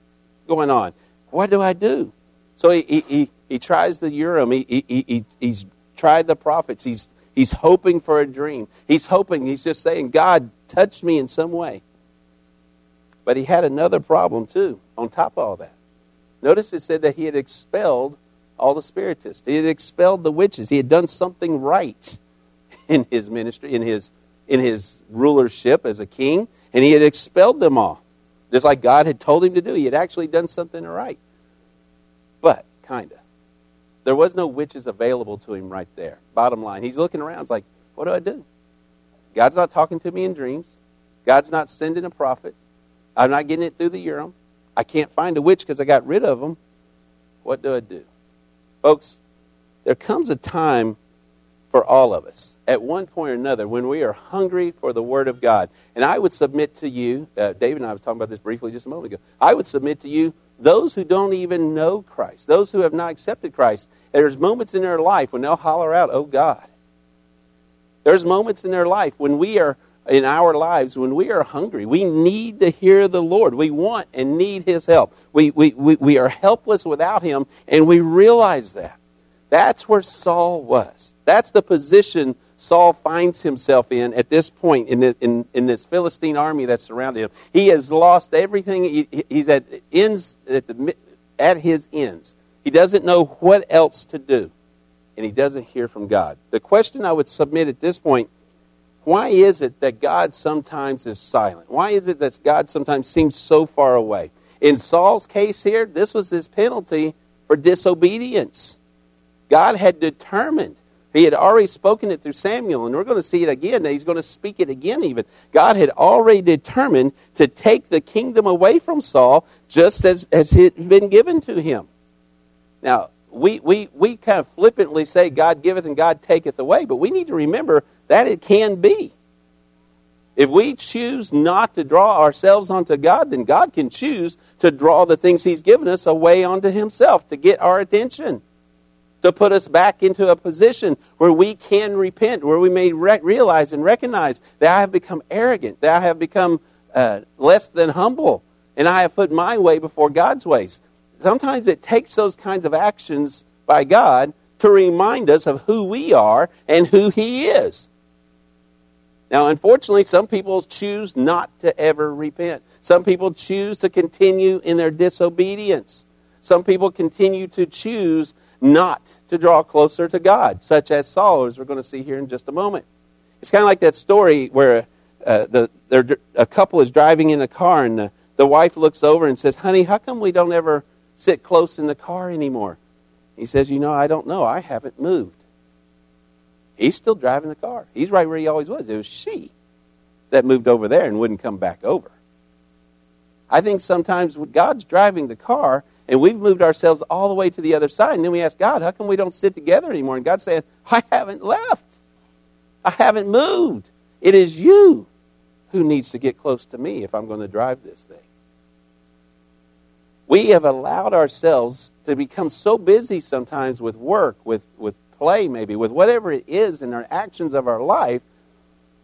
going on. What do I do? So he, he, he, he tries the Urim. He, he, he, he's tried the prophets. He's, he's hoping for a dream. He's hoping, he's just saying, God, touched me in some way. But he had another problem, too, on top of all that. Notice it said that he had expelled all the spiritists, he had expelled the witches. He had done something right in his ministry, in his, in his rulership as a king and he had expelled them all, just like God had told him to do. He had actually done something right. But, kind of. There was no witches available to him right there. Bottom line, he's looking around. It's like, what do I do? God's not talking to me in dreams. God's not sending a prophet. I'm not getting it through the Urim. I can't find a witch because I got rid of them. What do I do? Folks, there comes a time for all of us at one point or another when we are hungry for the Word of God. And I would submit to you, uh, David and I was talking about this briefly just a moment ago. I would submit to you, those who don't even know Christ, those who have not accepted Christ, there's moments in their life when they'll holler out, Oh God. There's moments in their life when we are, in our lives, when we are hungry. We need to hear the Lord. We want and need His help. We, we, we, we are helpless without Him, and we realize that. That's where Saul was. That's the position Saul finds himself in at this point in this, in, in this Philistine army that's surrounded him. He has lost everything. He, he's at ends at, the, at his ends. He doesn't know what else to do, and he doesn't hear from God. The question I would submit at this point: Why is it that God sometimes is silent? Why is it that God sometimes seems so far away? In Saul's case here, this was his penalty for disobedience. God had determined he had already spoken it through Samuel, and we're going to see it again. That he's going to speak it again, even. God had already determined to take the kingdom away from Saul just as, as it had been given to him. Now, we, we, we kind of flippantly say God giveth and God taketh away, but we need to remember that it can be. If we choose not to draw ourselves onto God, then God can choose to draw the things He's given us away onto Himself to get our attention. To put us back into a position where we can repent, where we may re- realize and recognize that I have become arrogant, that I have become uh, less than humble, and I have put my way before God's ways. Sometimes it takes those kinds of actions by God to remind us of who we are and who He is. Now, unfortunately, some people choose not to ever repent. Some people choose to continue in their disobedience. Some people continue to choose not to draw closer to God, such as Saul, as we're going to see here in just a moment. It's kind of like that story where uh, the, a couple is driving in a car and the, the wife looks over and says, Honey, how come we don't ever sit close in the car anymore? He says, You know, I don't know. I haven't moved. He's still driving the car. He's right where he always was. It was she that moved over there and wouldn't come back over. I think sometimes when God's driving the car and we've moved ourselves all the way to the other side. And then we ask God, how come we don't sit together anymore? And God's saying, I haven't left. I haven't moved. It is you who needs to get close to me if I'm going to drive this thing. We have allowed ourselves to become so busy sometimes with work, with, with play, maybe, with whatever it is in our actions of our life,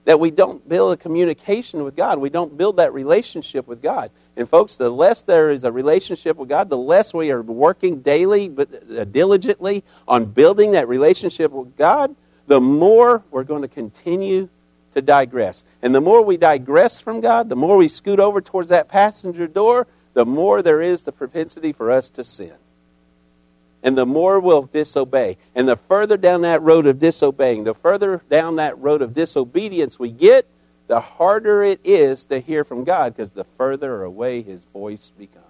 that we don't build a communication with God. We don't build that relationship with God. And folks, the less there is a relationship with God, the less we are working daily, but uh, diligently on building that relationship with God, the more we're going to continue to digress. And the more we digress from God, the more we scoot over towards that passenger door, the more there is the propensity for us to sin and the more we'll disobey. And the further down that road of disobeying, the further down that road of disobedience we get, the harder it is to hear from God because the further away his voice becomes.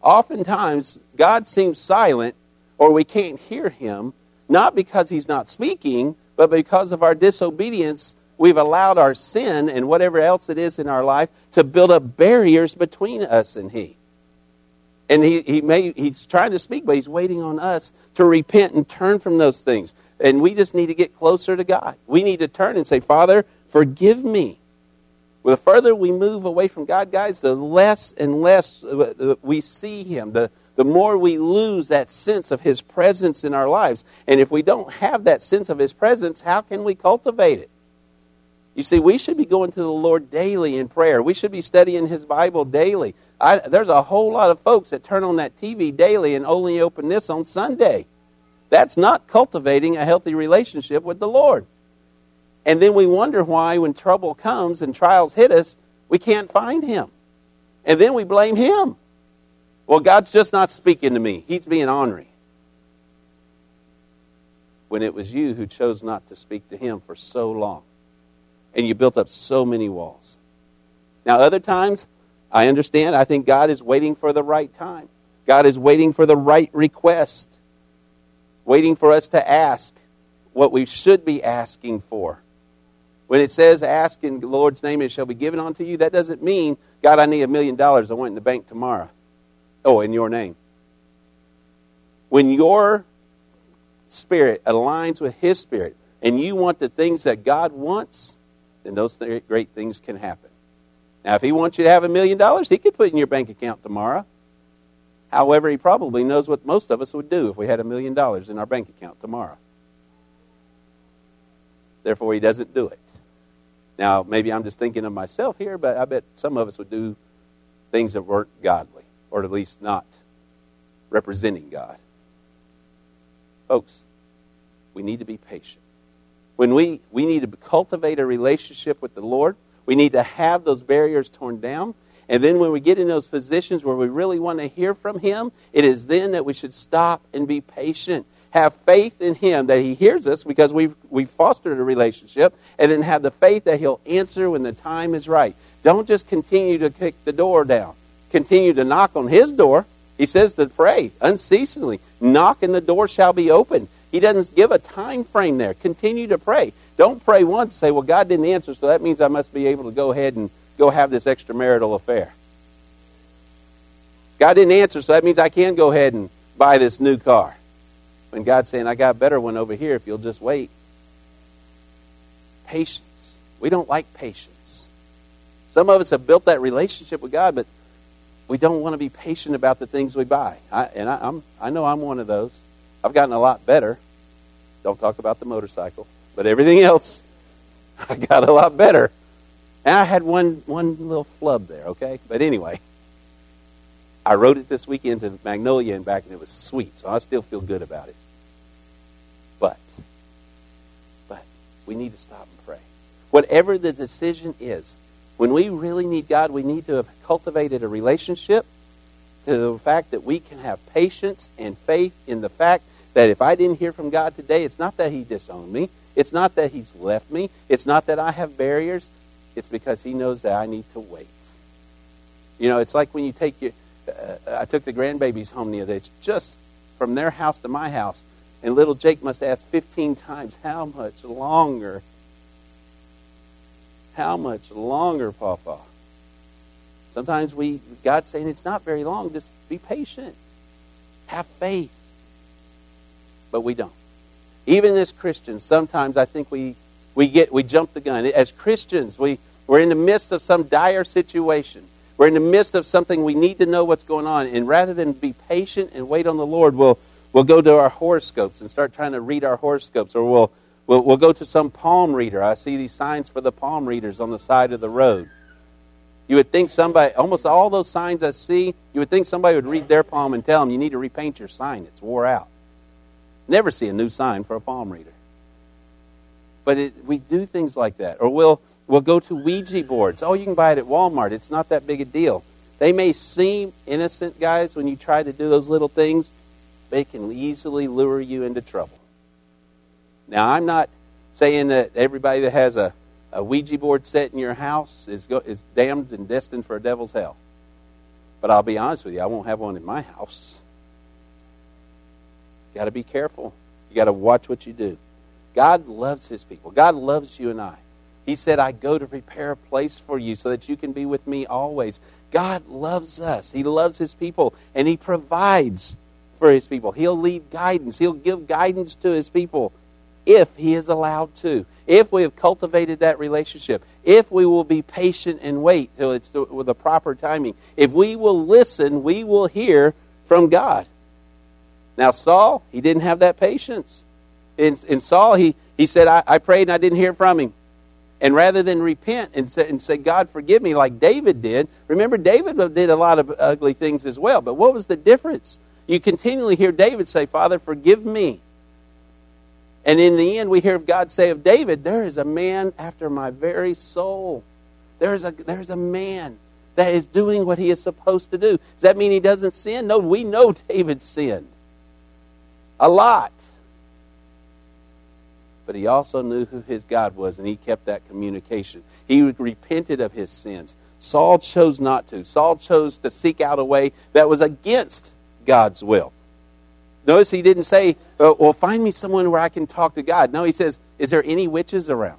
Oftentimes, God seems silent or we can't hear him, not because he's not speaking, but because of our disobedience. We've allowed our sin and whatever else it is in our life to build up barriers between us and he. And he, he may, he's trying to speak, but he's waiting on us to repent and turn from those things. And we just need to get closer to God. We need to turn and say, Father, forgive me. Well, the further we move away from God, guys, the less and less we see Him. The, the more we lose that sense of His presence in our lives. And if we don't have that sense of His presence, how can we cultivate it? You see, we should be going to the Lord daily in prayer. We should be studying His Bible daily. I, there's a whole lot of folks that turn on that TV daily and only open this on Sunday. That's not cultivating a healthy relationship with the Lord. And then we wonder why, when trouble comes and trials hit us, we can't find Him. And then we blame Him. Well, God's just not speaking to me, He's being ornery. When it was you who chose not to speak to Him for so long and you built up so many walls. Now, other times, I understand. I think God is waiting for the right time. God is waiting for the right request, waiting for us to ask what we should be asking for. When it says, ask in the Lord's name, it shall be given unto you, that doesn't mean, God, I need a million dollars. I want in the bank tomorrow. Oh, in your name. When your spirit aligns with His spirit and you want the things that God wants, then those great things can happen. Now, if he wants you to have a million dollars, he could put it in your bank account tomorrow. However, he probably knows what most of us would do if we had a million dollars in our bank account tomorrow. Therefore, he doesn't do it. Now, maybe I'm just thinking of myself here, but I bet some of us would do things that weren't godly, or at least not representing God. Folks, we need to be patient. When we, we need to cultivate a relationship with the Lord, we need to have those barriers torn down. And then when we get in those positions where we really want to hear from Him, it is then that we should stop and be patient. Have faith in Him that He hears us because we've, we've fostered a relationship, and then have the faith that He'll answer when the time is right. Don't just continue to kick the door down. Continue to knock on His door. He says to pray unceasingly. Knock and the door shall be opened. He doesn't give a time frame there. Continue to pray. Don't pray once and say, well, God didn't answer, so that means I must be able to go ahead and go have this extramarital affair. God didn't answer, so that means I can go ahead and buy this new car. When God's saying, I got a better one over here if you'll just wait. Patience. We don't like patience. Some of us have built that relationship with God, but we don't want to be patient about the things we buy. I, and I, I'm, I know I'm one of those. I've gotten a lot better. Don't talk about the motorcycle, but everything else, I got a lot better. And I had one one little flub there, okay? But anyway, I wrote it this weekend to Magnolia and back, and it was sweet, so I still feel good about it. But, but we need to stop and pray. Whatever the decision is, when we really need God, we need to have cultivated a relationship to the fact that we can have patience and faith in the fact that if I didn't hear from God today, it's not that He disowned me. It's not that He's left me. It's not that I have barriers. It's because He knows that I need to wait. You know, it's like when you take your. Uh, I took the grandbabies home the other day. It's just from their house to my house. And little Jake must ask 15 times, How much longer? How much longer, Papa? Sometimes we, God's saying it's not very long. Just be patient. Have faith. But we don't. Even as Christians, sometimes I think we, we get we jump the gun. As Christians, we, we're in the midst of some dire situation. We're in the midst of something we need to know what's going on. And rather than be patient and wait on the Lord, we'll, we'll go to our horoscopes and start trying to read our horoscopes. Or we'll, we'll, we'll go to some palm reader. I see these signs for the palm readers on the side of the road. You would think somebody, almost all those signs I see, you would think somebody would read their palm and tell them, you need to repaint your sign. It's wore out. Never see a new sign for a palm reader. But it, we do things like that. Or we'll, we'll go to Ouija boards. Oh, you can buy it at Walmart. It's not that big a deal. They may seem innocent, guys, when you try to do those little things. They can easily lure you into trouble. Now, I'm not saying that everybody that has a, a Ouija board set in your house is, go, is damned and destined for a devil's hell. But I'll be honest with you, I won't have one in my house. You got to be careful. You got to watch what you do. God loves his people. God loves you and I. He said, I go to prepare a place for you so that you can be with me always. God loves us. He loves his people, and he provides for his people. He'll lead guidance. He'll give guidance to his people if he is allowed to. If we have cultivated that relationship. If we will be patient and wait till it's with the proper timing. If we will listen, we will hear from God. Now, Saul, he didn't have that patience. In, in Saul, he, he said, I, I prayed and I didn't hear from him. And rather than repent and say, and say, God, forgive me, like David did, remember, David did a lot of ugly things as well. But what was the difference? You continually hear David say, Father, forgive me. And in the end, we hear God say of David, There is a man after my very soul. There is a, there is a man that is doing what he is supposed to do. Does that mean he doesn't sin? No, we know David sinned a lot. But he also knew who his God was, and he kept that communication. He repented of his sins. Saul chose not to. Saul chose to seek out a way that was against God's will. Notice he didn't say, oh, Well, find me someone where I can talk to God. No, he says, Is there any witches around?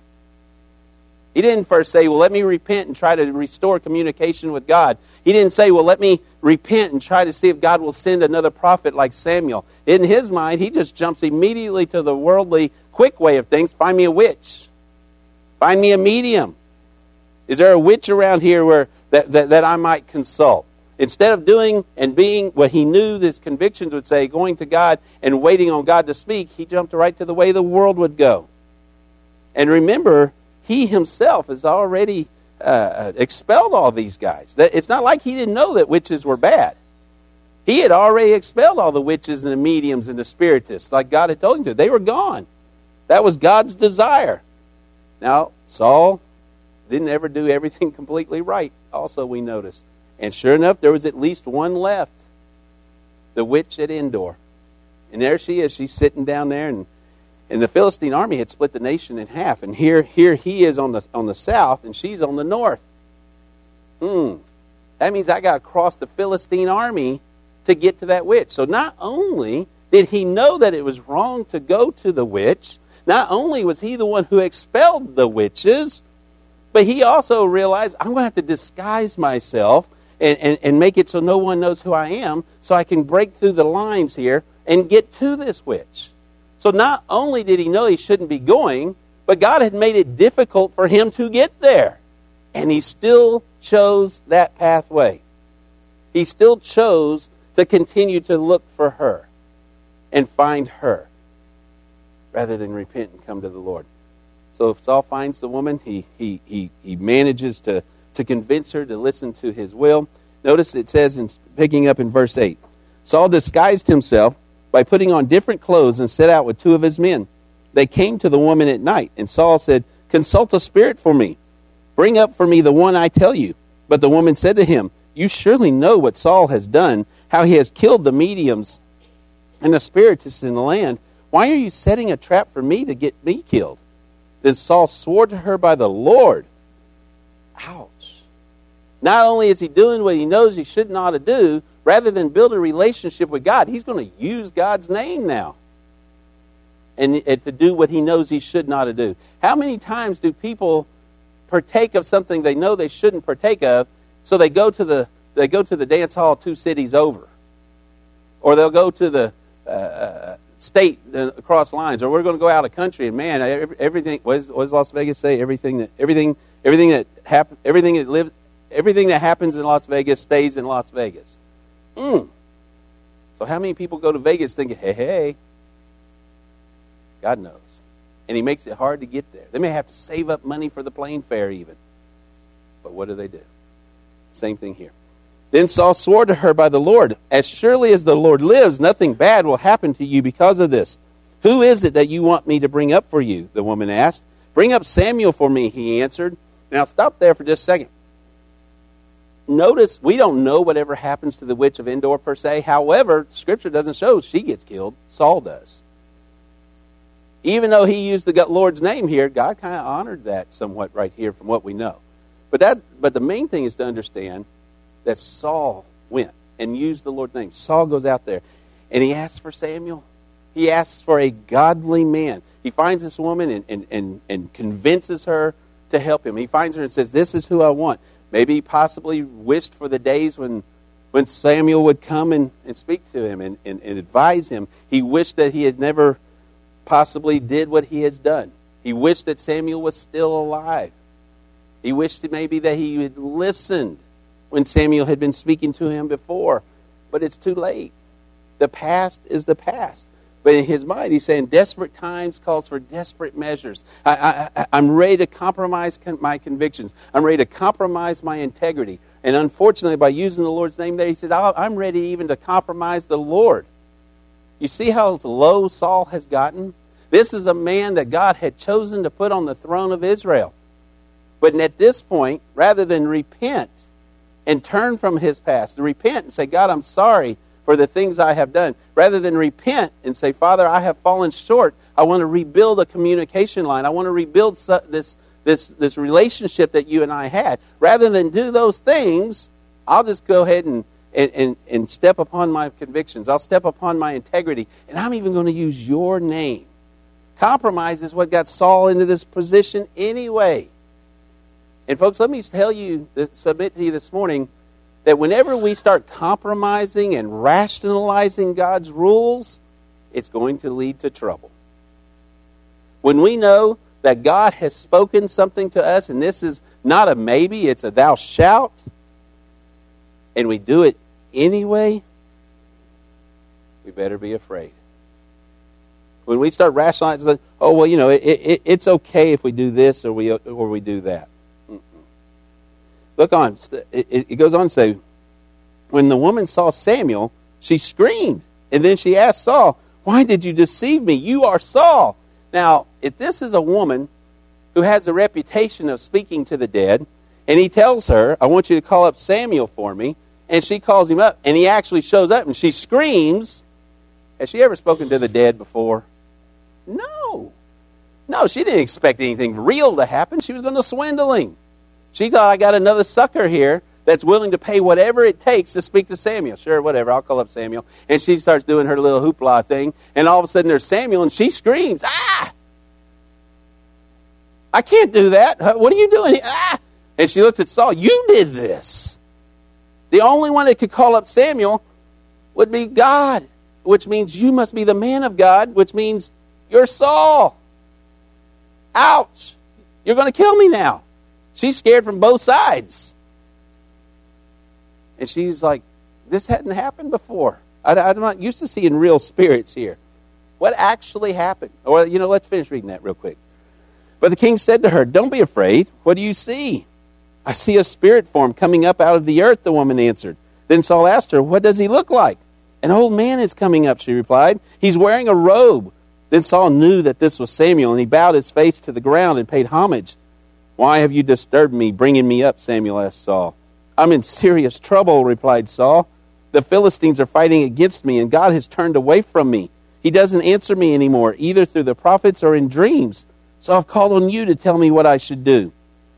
He didn't first say, Well, let me repent and try to restore communication with God. He didn't say, Well, let me repent and try to see if God will send another prophet like Samuel. In his mind, he just jumps immediately to the worldly, quick way of things find me a witch, find me a medium. Is there a witch around here where, that, that, that I might consult? Instead of doing and being what he knew his convictions would say, going to God and waiting on God to speak, he jumped right to the way the world would go. And remember, he himself has already uh, expelled all these guys. It's not like he didn't know that witches were bad. He had already expelled all the witches and the mediums and the spiritists, like God had told him to. They were gone. That was God's desire. Now, Saul didn't ever do everything completely right, also, we notice. And sure enough, there was at least one left the witch at Endor. And there she is. She's sitting down there, and, and the Philistine army had split the nation in half. And here, here he is on the, on the south, and she's on the north. Hmm. That means I got to cross the Philistine army to get to that witch. So not only did he know that it was wrong to go to the witch, not only was he the one who expelled the witches, but he also realized I'm going to have to disguise myself and, and, and make it so no one knows who I am so I can break through the lines here and get to this witch. So not only did he know he shouldn't be going, but God had made it difficult for him to get there. And he still chose that pathway. He still chose to continue to look for her. and find her rather than repent and come to the Lord. So if Saul finds the woman, he, he, he, he manages to, to convince her to listen to his will. Notice it says, in, picking up in verse 8 Saul disguised himself by putting on different clothes and set out with two of his men. They came to the woman at night, and Saul said, Consult a spirit for me. Bring up for me the one I tell you. But the woman said to him, You surely know what Saul has done, how he has killed the mediums and the spiritists in the land. Why are you setting a trap for me to get me killed? Then Saul swore to her by the Lord. Ouch. Not only is he doing what he knows he should not to do, rather than build a relationship with God, he's going to use God's name now and, and to do what he knows he should not do. How many times do people partake of something they know they shouldn't partake of, so they go to the they go to the dance hall two cities over, or they'll go to the uh, state uh, across lines, or we're going to go out of country, and man, everything. What does, Las Vegas say? Everything that everything everything that happen, everything that lives, everything that happens in Las Vegas stays in Las Vegas. Mm. So how many people go to Vegas thinking, hey, hey, God knows. And He makes it hard to get there. They may have to save up money for the plane fare, even. But what do they do? Same thing here. Then Saul swore to her by the Lord, As surely as the Lord lives, nothing bad will happen to you because of this. Who is it that you want me to bring up for you? The woman asked. Bring up Samuel for me, he answered. Now stop there for just a second. Notice we don't know whatever happens to the witch of Endor per se. However, Scripture doesn't show she gets killed. Saul does even though he used the Lord's name here, God kind of honored that somewhat right here from what we know. But that, but the main thing is to understand that Saul went and used the Lord's name. Saul goes out there and he asks for Samuel. He asks for a godly man. He finds this woman and, and, and, and convinces her to help him. He finds her and says, This is who I want. Maybe he possibly wished for the days when, when Samuel would come and, and speak to him and, and, and advise him. He wished that he had never possibly did what he has done. He wished that Samuel was still alive. He wished maybe that he had listened when Samuel had been speaking to him before, but it's too late. The past is the past. But in his mind, he's saying desperate times calls for desperate measures. I, am ready to compromise con- my convictions. I'm ready to compromise my integrity. And unfortunately, by using the Lord's name there, he says, I'm ready even to compromise the Lord. You see how low Saul has gotten? This is a man that God had chosen to put on the throne of Israel. But at this point, rather than repent and turn from his past, to repent and say, God, I'm sorry for the things I have done, rather than repent and say, Father, I have fallen short, I want to rebuild a communication line. I want to rebuild this, this, this relationship that you and I had. Rather than do those things, I'll just go ahead and and, and, and step upon my convictions. I'll step upon my integrity. And I'm even going to use your name. Compromise is what got Saul into this position anyway. And folks, let me tell you, submit to you this morning, that whenever we start compromising and rationalizing God's rules, it's going to lead to trouble. When we know that God has spoken something to us, and this is not a maybe, it's a thou shalt, and we do it anyway, we better be afraid. When we start rationalizing, oh well, you know, it, it, it's okay if we do this or we or we do that. Look on. It, it goes on to say, when the woman saw Samuel, she screamed, and then she asked Saul, "Why did you deceive me? You are Saul." Now, if this is a woman who has a reputation of speaking to the dead, and he tells her, "I want you to call up Samuel for me," and she calls him up, and he actually shows up, and she screams. Has she ever spoken to the dead before? No. No, she didn't expect anything real to happen. She was going to swindle him. She thought, I got another sucker here that's willing to pay whatever it takes to speak to Samuel. Sure, whatever, I'll call up Samuel. And she starts doing her little hoopla thing, and all of a sudden there's Samuel, and she screams, Ah! I can't do that. What are you doing? Ah! And she looks at Saul, You did this. The only one that could call up Samuel would be God, which means you must be the man of God, which means you're Saul. Ouch. You're going to kill me now. She's scared from both sides. And she's like, This hadn't happened before. I, I'm not used to seeing real spirits here. What actually happened? Or, you know, let's finish reading that real quick. But the king said to her, Don't be afraid. What do you see? I see a spirit form coming up out of the earth, the woman answered. Then Saul asked her, What does he look like? An old man is coming up, she replied. He's wearing a robe. Then Saul knew that this was Samuel, and he bowed his face to the ground and paid homage. Why have you disturbed me, bringing me up? Samuel asked Saul. I'm in serious trouble, replied Saul. The Philistines are fighting against me, and God has turned away from me. He doesn't answer me anymore, either through the prophets or in dreams. So I've called on you to tell me what I should do.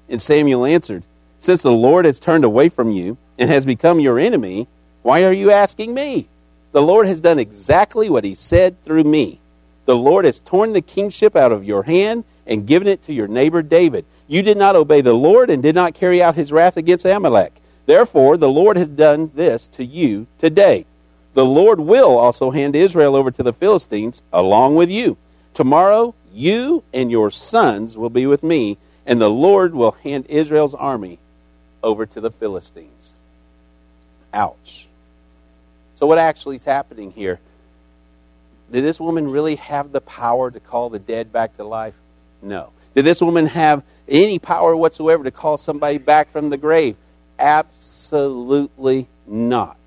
And Samuel answered, Since the Lord has turned away from you and has become your enemy, why are you asking me? The Lord has done exactly what he said through me. The Lord has torn the kingship out of your hand and given it to your neighbor David. You did not obey the Lord and did not carry out his wrath against Amalek. Therefore, the Lord has done this to you today. The Lord will also hand Israel over to the Philistines along with you. Tomorrow, you and your sons will be with me, and the Lord will hand Israel's army over to the Philistines. Ouch. So, what actually is happening here? Did this woman really have the power to call the dead back to life? No. Did this woman have any power whatsoever to call somebody back from the grave? Absolutely not.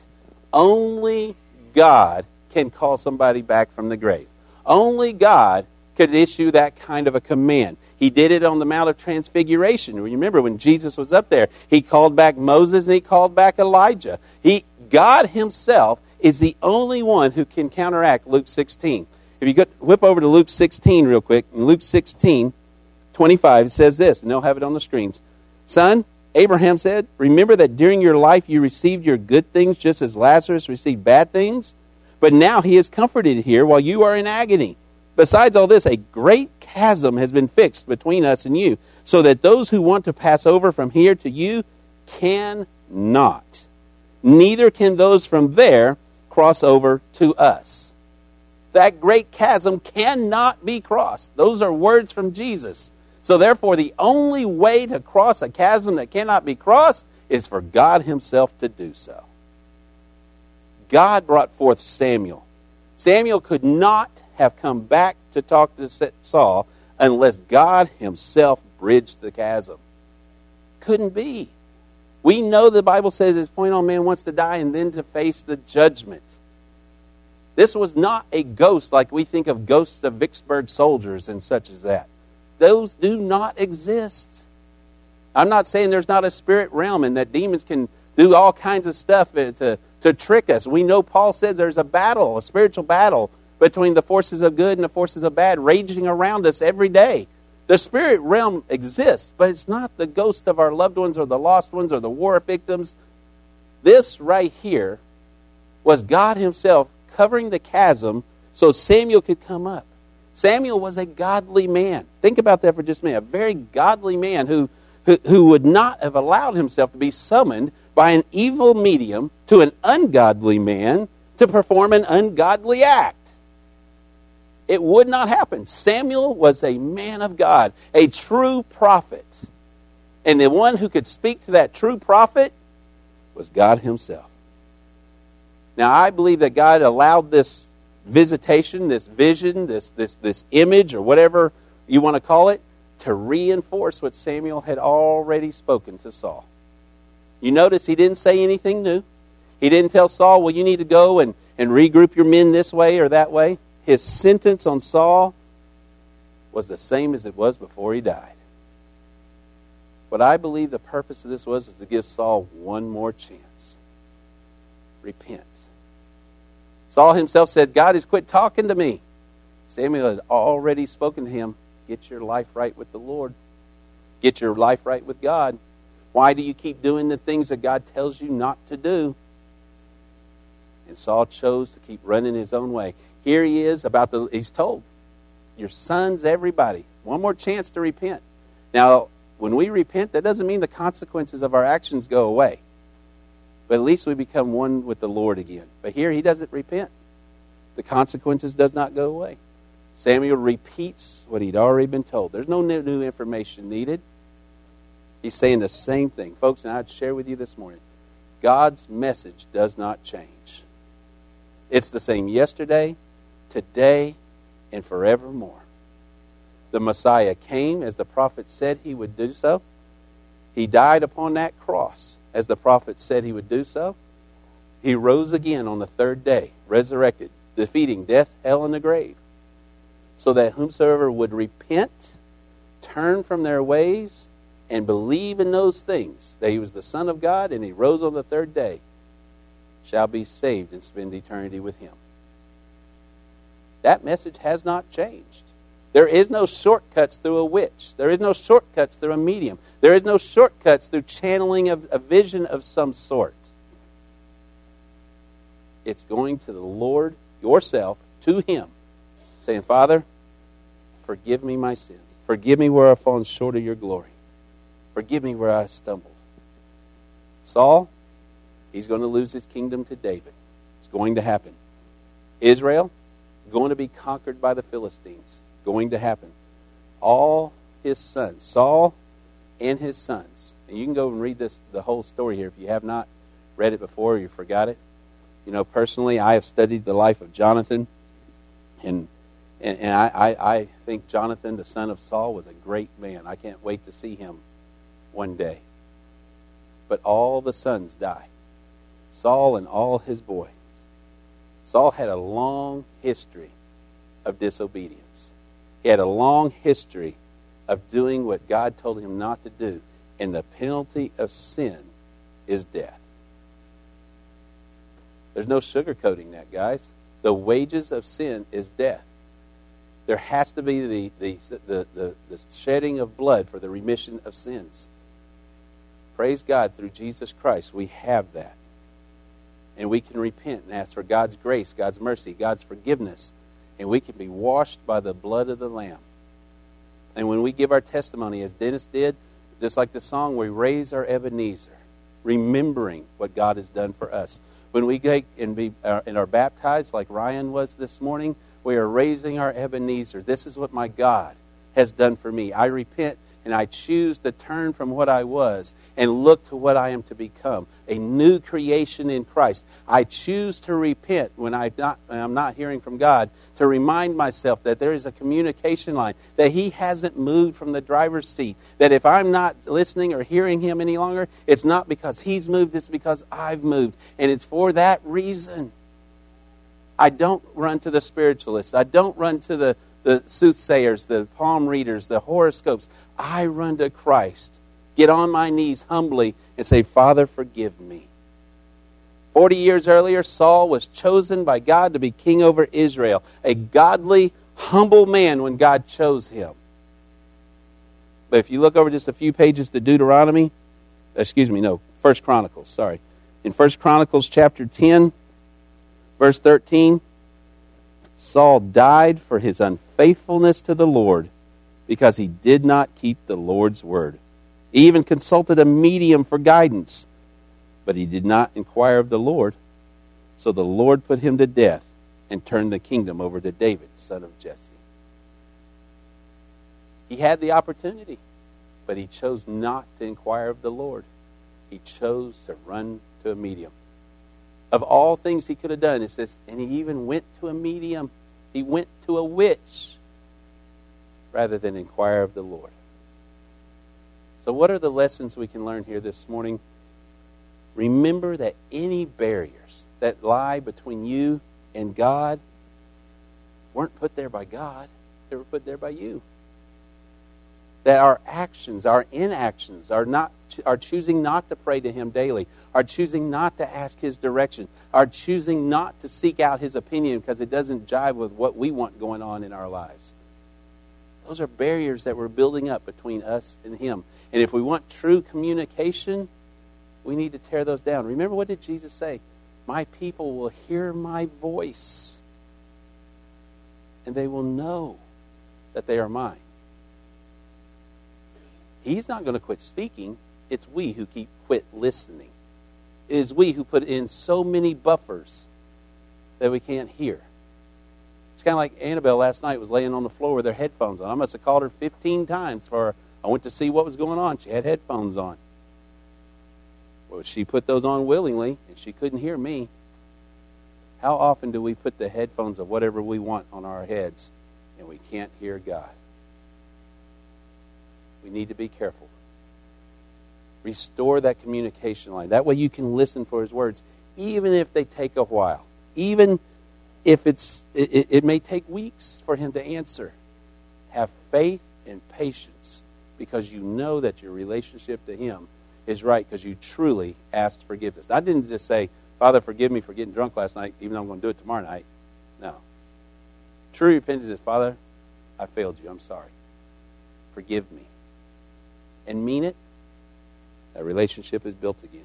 Only God can call somebody back from the grave. Only God could issue that kind of a command. He did it on the Mount of Transfiguration. You Remember when Jesus was up there, he called back Moses and he called back Elijah. He God himself is the only one who can counteract Luke 16. If you whip over to Luke 16 real quick, in Luke 16, 25, it says this, and they'll have it on the screens. Son, Abraham said, Remember that during your life you received your good things just as Lazarus received bad things? But now he is comforted here while you are in agony. Besides all this, a great chasm has been fixed between us and you, so that those who want to pass over from here to you cannot. Neither can those from there cross over to us. That great chasm cannot be crossed. Those are words from Jesus. So, therefore, the only way to cross a chasm that cannot be crossed is for God Himself to do so. God brought forth Samuel. Samuel could not have come back to talk to Saul unless God Himself bridged the chasm. Couldn't be. We know the Bible says it's point on man wants to die and then to face the judgment. This was not a ghost like we think of ghosts of Vicksburg soldiers and such as that. Those do not exist. I'm not saying there's not a spirit realm and that demons can do all kinds of stuff to, to trick us. We know Paul says there's a battle, a spiritual battle between the forces of good and the forces of bad raging around us every day. The spirit realm exists, but it's not the ghost of our loved ones or the lost ones or the war victims. This right here was God Himself covering the chasm so Samuel could come up. Samuel was a godly man. Think about that for just a minute. A very godly man who, who, who would not have allowed himself to be summoned by an evil medium to an ungodly man to perform an ungodly act. It would not happen. Samuel was a man of God, a true prophet. And the one who could speak to that true prophet was God Himself. Now, I believe that God allowed this visitation, this vision, this, this, this image, or whatever you want to call it, to reinforce what Samuel had already spoken to Saul. You notice he didn't say anything new. He didn't tell Saul, well, you need to go and, and regroup your men this way or that way. His sentence on Saul was the same as it was before he died. What I believe the purpose of this was was to give Saul one more chance. Repent. Saul himself said, God has quit talking to me. Samuel had already spoken to him. Get your life right with the Lord. Get your life right with God. Why do you keep doing the things that God tells you not to do? And Saul chose to keep running his own way. Here he is about the he's told your sons everybody one more chance to repent. Now, when we repent, that doesn't mean the consequences of our actions go away. But at least we become one with the Lord again. But here he doesn't repent. The consequences does not go away. Samuel repeats what he'd already been told. There's no new information needed. He's saying the same thing. Folks, and I'd share with you this morning God's message does not change. It's the same yesterday, today, and forevermore. The Messiah came as the prophet said he would do so. He died upon that cross as the prophet said he would do so. He rose again on the third day, resurrected, defeating death, hell, and the grave, so that whomsoever would repent, turn from their ways, and believe in those things, that he was the Son of God and he rose on the third day, shall be saved and spend eternity with him. That message has not changed. There is no shortcuts through a witch. There is no shortcuts through a medium. There is no shortcuts through channeling a, a vision of some sort. It's going to the Lord yourself, to Him, saying, Father, forgive me my sins. Forgive me where I've fallen short of your glory. Forgive me where I stumbled. Saul, he's going to lose his kingdom to David. It's going to happen. Israel, going to be conquered by the Philistines. Going to happen. All his sons, Saul and his sons. And you can go and read this the whole story here if you have not read it before or you forgot it. You know, personally, I have studied the life of Jonathan, and and, and I, I, I think Jonathan, the son of Saul, was a great man. I can't wait to see him one day. But all the sons die. Saul and all his boys. Saul had a long history of disobedience. He had a long history of doing what God told him not to do. And the penalty of sin is death. There's no sugarcoating that, guys. The wages of sin is death. There has to be the, the, the, the, the shedding of blood for the remission of sins. Praise God, through Jesus Christ, we have that. And we can repent and ask for God's grace, God's mercy, God's forgiveness. And we can be washed by the blood of the Lamb. And when we give our testimony, as Dennis did, just like the song, we raise our Ebenezer, remembering what God has done for us. When we get and, be, uh, and are baptized, like Ryan was this morning, we are raising our Ebenezer. This is what my God has done for me. I repent and I choose to turn from what I was and look to what I am to become a new creation in Christ. I choose to repent when I I'm not hearing from God to remind myself that there is a communication line, that He hasn't moved from the driver's seat, that if I'm not listening or hearing Him any longer, it's not because He's moved, it's because I've moved. And it's for that reason. I don't run to the spiritualists. I don't run to the the soothsayers, the palm readers, the horoscopes. I run to Christ, get on my knees humbly, and say, Father, forgive me. Forty years earlier, Saul was chosen by God to be king over Israel, a godly, humble man when God chose him. But if you look over just a few pages to Deuteronomy, excuse me, no, First Chronicles, sorry. In First Chronicles chapter 10, verse 13, Saul died for his unfaithfulness to the Lord because he did not keep the Lord's word. He even consulted a medium for guidance, but he did not inquire of the Lord. So the Lord put him to death and turned the kingdom over to David, son of Jesse. He had the opportunity, but he chose not to inquire of the Lord. He chose to run to a medium of all things he could have done, it says, and he even went to a medium. He went to a witch rather than inquire of the Lord. So, what are the lessons we can learn here this morning? Remember that any barriers that lie between you and God weren't put there by God, they were put there by you that our actions, our inactions, are not are choosing not to pray to him daily, are choosing not to ask his direction, are choosing not to seek out his opinion because it doesn't jive with what we want going on in our lives. Those are barriers that we're building up between us and him. And if we want true communication, we need to tear those down. Remember what did Jesus say? My people will hear my voice and they will know that they are mine. He's not going to quit speaking. It's we who keep quit listening. It is we who put in so many buffers that we can't hear. It's kind of like Annabelle last night was laying on the floor with her headphones on. I must have called her 15 times for I went to see what was going on. She had headphones on. Well, she put those on willingly, and she couldn't hear me. How often do we put the headphones of whatever we want on our heads and we can't hear God? We need to be careful. Restore that communication line. That way you can listen for His words, even if they take a while. Even if it's, it, it may take weeks for Him to answer. Have faith and patience because you know that your relationship to Him is right because you truly asked forgiveness. I didn't just say, Father, forgive me for getting drunk last night, even though I'm going to do it tomorrow night. No. True repentance is, Father, I failed you. I'm sorry. Forgive me. And mean it. That relationship is built again.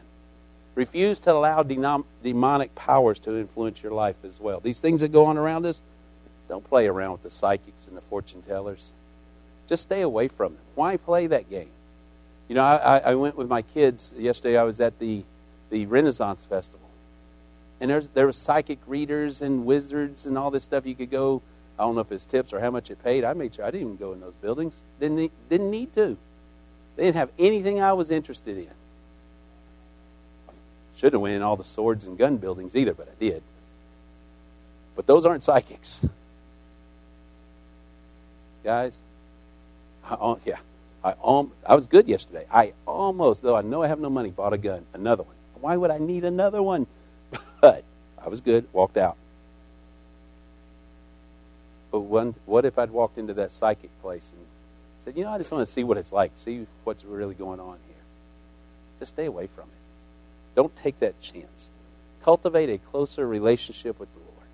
Refuse to allow denom- demonic powers to influence your life as well. These things that go on around us, don't play around with the psychics and the fortune tellers. Just stay away from them. Why play that game? You know, I, I went with my kids yesterday. I was at the, the Renaissance Festival. And there's, there were psychic readers and wizards and all this stuff. You could go, I don't know if it's tips or how much it paid. I made sure I didn't even go in those buildings. Didn't didn't need to. They didn't have anything I was interested in. Shouldn't have went in all the swords and gun buildings either, but I did. But those aren't psychics. Guys, I, yeah, I, I was good yesterday. I almost, though I know I have no money, bought a gun, another one. Why would I need another one? But I was good, walked out. But what if I'd walked into that psychic place and said, you know, I just want to see what it's like, see what's really going on here. Just stay away from it. Don't take that chance. Cultivate a closer relationship with the Lord.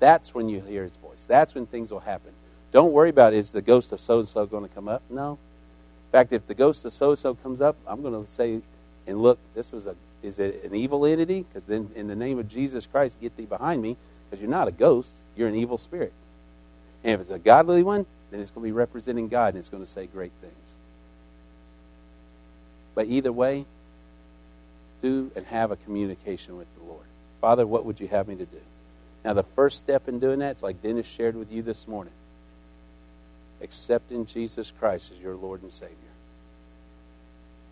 That's when you hear His voice. That's when things will happen. Don't worry about is the ghost of so and so going to come up? No. In fact, if the ghost of so and so comes up, I'm going to say, and look, this was a is it an evil entity? Because then, in the name of Jesus Christ, get thee behind me, because you're not a ghost, you're an evil spirit. And if it's a godly one, then it's going to be representing God and it's going to say great things. But either way, do and have a communication with the Lord. Father, what would you have me to do? Now, the first step in doing that is like Dennis shared with you this morning accepting Jesus Christ as your Lord and Savior.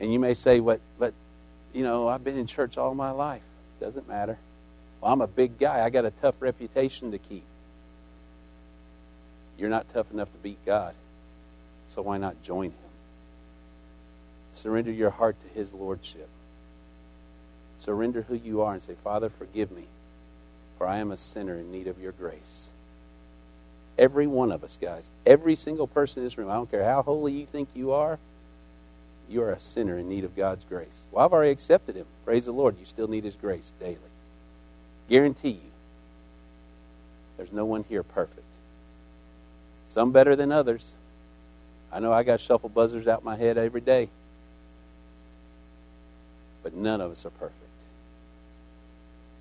And you may say, "What? But you know, I've been in church all my life. Doesn't matter. Well, I'm a big guy. I got a tough reputation to keep. You're not tough enough to beat God. So why not join Him? Surrender your heart to His Lordship. Surrender who you are and say, Father, forgive me, for I am a sinner in need of your grace. Every one of us, guys, every single person in this room, I don't care how holy you think you are, you are a sinner in need of God's grace. Well, I've already accepted Him. Praise the Lord. You still need His grace daily. Guarantee you, there's no one here perfect. Some better than others. I know I got shuffle buzzers out my head every day. But none of us are perfect.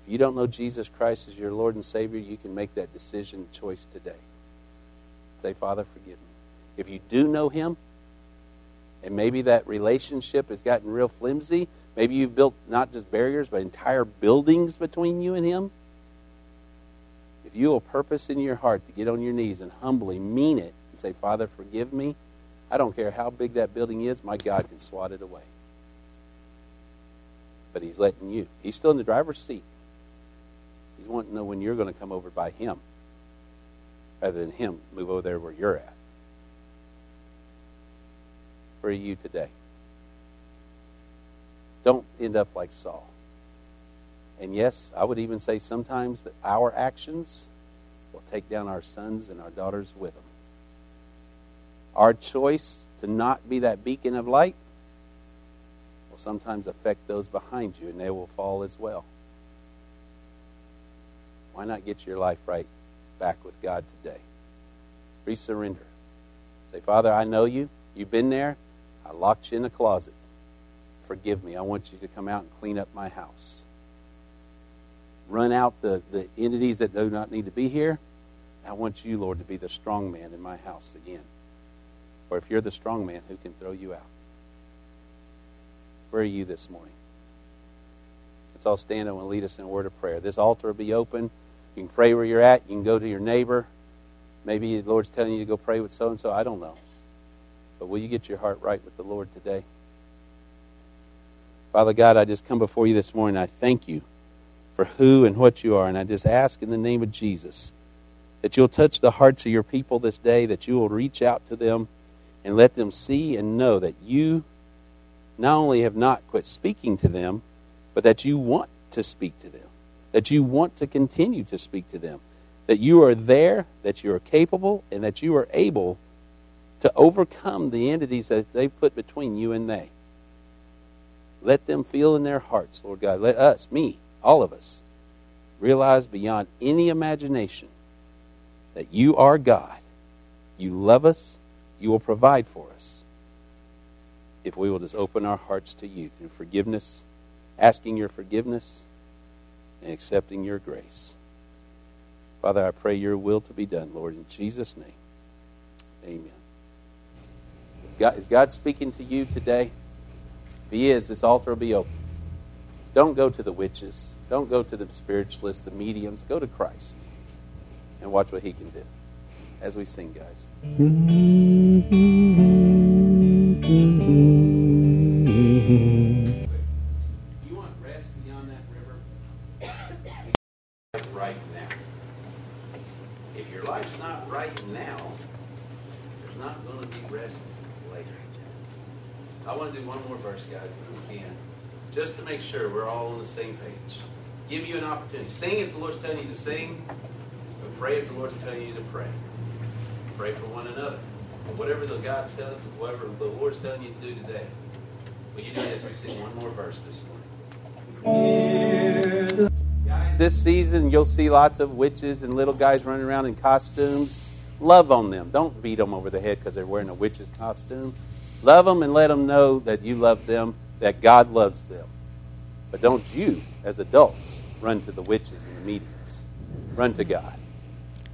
If you don't know Jesus Christ as your Lord and Savior, you can make that decision choice today. Say, Father, forgive me. If you do know Him, and maybe that relationship has gotten real flimsy, maybe you've built not just barriers, but entire buildings between you and Him, if you will purpose in your heart to get on your knees and humbly mean it and say, Father, forgive me, I don't care how big that building is, my God can swat it away. But He's letting you. He's still in the driver's seat. He's wanting to know when you're going to come over by Him rather than Him move over there where you're at. Where are you today? Don't end up like Saul. And yes, I would even say sometimes that our actions will take down our sons and our daughters with them. Our choice to not be that beacon of light will sometimes affect those behind you, and they will fall as well. Why not get your life right back with God today? Resurrender. Say, Father, I know you. You've been there. I locked you in a closet. Forgive me. I want you to come out and clean up my house. Run out the, the entities that do not need to be here. I want you, Lord, to be the strong man in my house again. Or if you're the strong man, who can throw you out? Where are you this morning? Let's all stand up and lead us in a word of prayer. This altar will be open. You can pray where you're at. You can go to your neighbor. Maybe the Lord's telling you to go pray with so and so. I don't know. But will you get your heart right with the Lord today? Father God, I just come before you this morning. I thank you for who and what you are. And I just ask in the name of Jesus that you'll touch the hearts of your people this day, that you will reach out to them and let them see and know that you not only have not quit speaking to them, but that you want to speak to them, that you want to continue to speak to them, that you are there, that you are capable, and that you are able to overcome the entities that they've put between you and they. Let them feel in their hearts, Lord God. Let us, me, all of us, realize beyond any imagination that you are God. You love us. You will provide for us. If we will just open our hearts to you through forgiveness, asking your forgiveness, and accepting your grace. Father, I pray your will to be done, Lord, in Jesus' name. Amen. God, is God speaking to you today? If He is, this altar will be open. Don't go to the witches. Don't go to the spiritualists, the mediums. Go to Christ and watch what He can do. As we sing, guys. You want rest beyond that river? right now. If your life's not right now, there's not going to be rest later. I want to do one more verse, guys, if we can, just to make sure we're all on the same page. Give you an opportunity. Sing if the Lord's telling you to sing, but pray if the Lord's telling you to pray. Pray for one another. Whatever the God's telling, whatever the Lord's telling you to do today, will you do it as we sing one more verse this morning? Guys, this season you'll see lots of witches and little guys running around in costumes. Love on them. Don't beat them over the head because they're wearing a witch's costume. Love them and let them know that you love them, that God loves them. But don't you, as adults, run to the witches and the mediums. Run to God.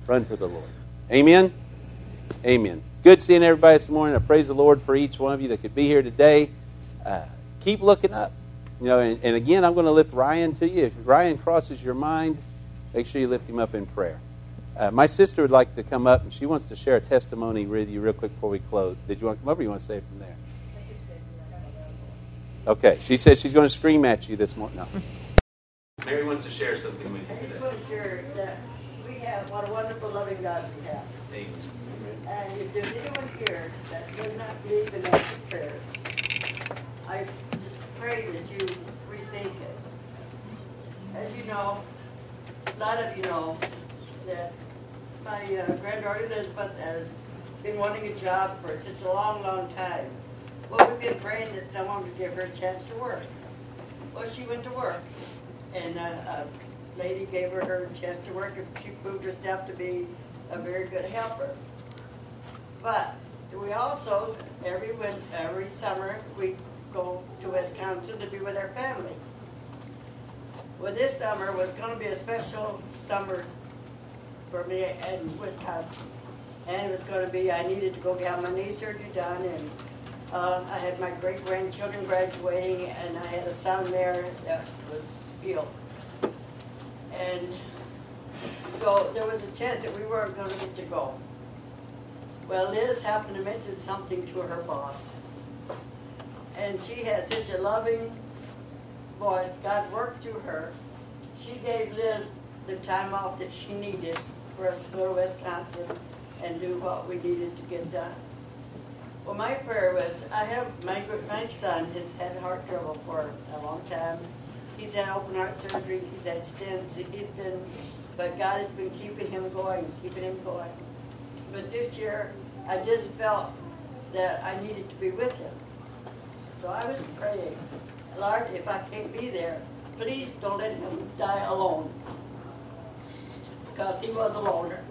Run to the Lord. Amen? Amen. Good seeing everybody this morning. I praise the Lord for each one of you that could be here today. Uh, keep looking up. You know, and, and again, I'm going to lift Ryan to you. If Ryan crosses your mind, make sure you lift him up in prayer. Uh, my sister would like to come up, and she wants to share a testimony with you real quick before we close. Did you want to come up, or you want to say it from there? Okay. She said she's going to scream at you this morning. No. Mary wants to share something with you. I just want to share that we have, what a wonderful loving God we have. Amen. And if there's anyone here that does not believe in answered prayers, I just pray that you rethink it. As you know, a lot of you know that my uh, granddaughter Elizabeth has been wanting a job for such a long, long time. Well, we've been praying that someone would give her a chance to work. Well, she went to work, and uh, a lady gave her her chance to work, and she proved herself to be a very good helper. But we also, every every summer, we go to Wisconsin to be with our family. Well, this summer was going to be a special summer for me in Wisconsin. And it was going to be, I needed to go get my knee surgery done, and uh, I had my great grandchildren graduating, and I had a son there that was ill. And so there was a chance that we weren't going to get to go. Well, Liz happened to mention something to her boss. And she had such a loving voice. God worked through her. She gave Liz the time off that she needed for us to go to Wisconsin and do what we needed to get done. Well, my prayer was, I have, my, my son has had heart trouble for a long time. He's had open heart surgery, he's had stents, he's been, but God has been keeping him going, keeping him going. But this year, I just felt that I needed to be with him. So I was praying, Lord, if I can't be there, please don't let him die alone. Because he was a loner.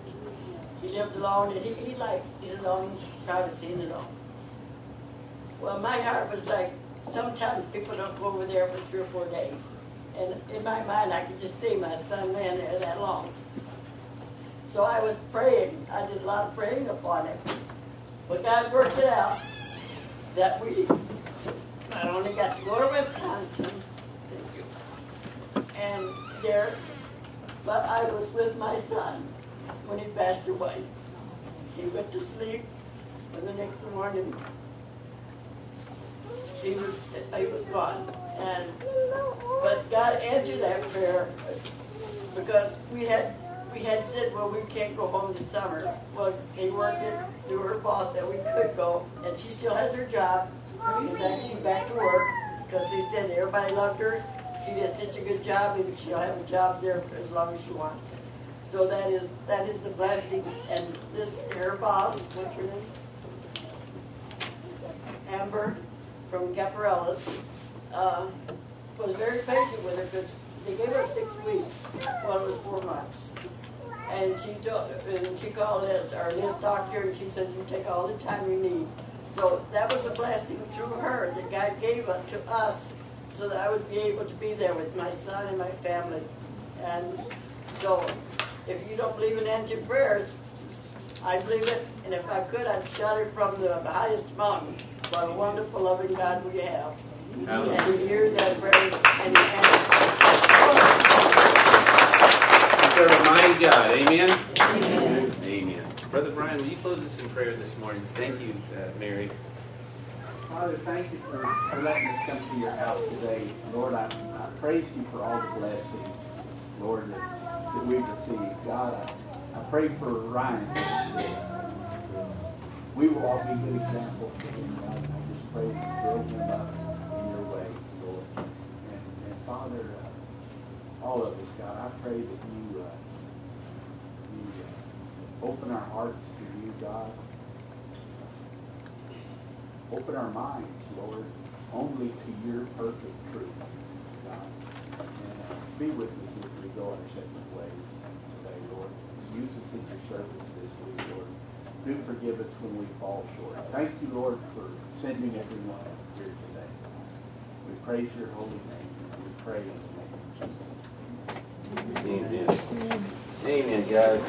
He lived alone and he, he liked his own privacy and his own. Well, my heart was like, sometimes people don't go over there for three or four days. And in my mind, I could just see my son laying there that long. So I was praying. I did a lot of praying upon it. But God worked it out that we not only got to go to Wisconsin, thank you, and there, but I was with my son when he passed away. He went to sleep, and the next morning, he was, he was gone. And but God answered that prayer because we had we had said, well, we can't go home this summer. Well, he worked it through her boss that we could go, and she still has her job. She's actually back to work because he said everybody loved her. She did such a good job, and she'll have a job there as long as she wants. So that is that is the blessing. And this her boss, what's her name? Amber from Caparellas, uh, was very patient with her because they gave her six weeks. Well, it was four months. And she told, and she called our list doctor, and she said, "You take all the time you need." So that was a blessing through her that God gave it to us, so that I would be able to be there with my son and my family. And so, if you don't believe in answered prayers, I believe it, and if I could, I'd shout it from the highest mountain. What a wonderful, loving God we have. And He hears that prayer and He answers. serve a mighty God. Amen? Amen. Amen. Brother Brian, will you close us in prayer this morning? Thank you, uh, Mary. Father, thank you for, for letting us come to your house today. Lord, I, I praise you for all the blessings, Lord, that, that we've received. God, I, I pray for Ryan. We will all be good examples to him. I just pray you build him up in your way, Lord. And, and Father, uh, all of us, God, I pray that you, uh, you uh, open our hearts to you, God. Open our minds, Lord, only to your perfect truth, God. And uh, be with us as we go on our separate ways today, Lord. Use us in your service this week, Lord. Do forgive us when we fall short. Thank you, Lord, for sending everyone here today. We praise your holy name. We pray in the name of Jesus. Amen. Amen, guys.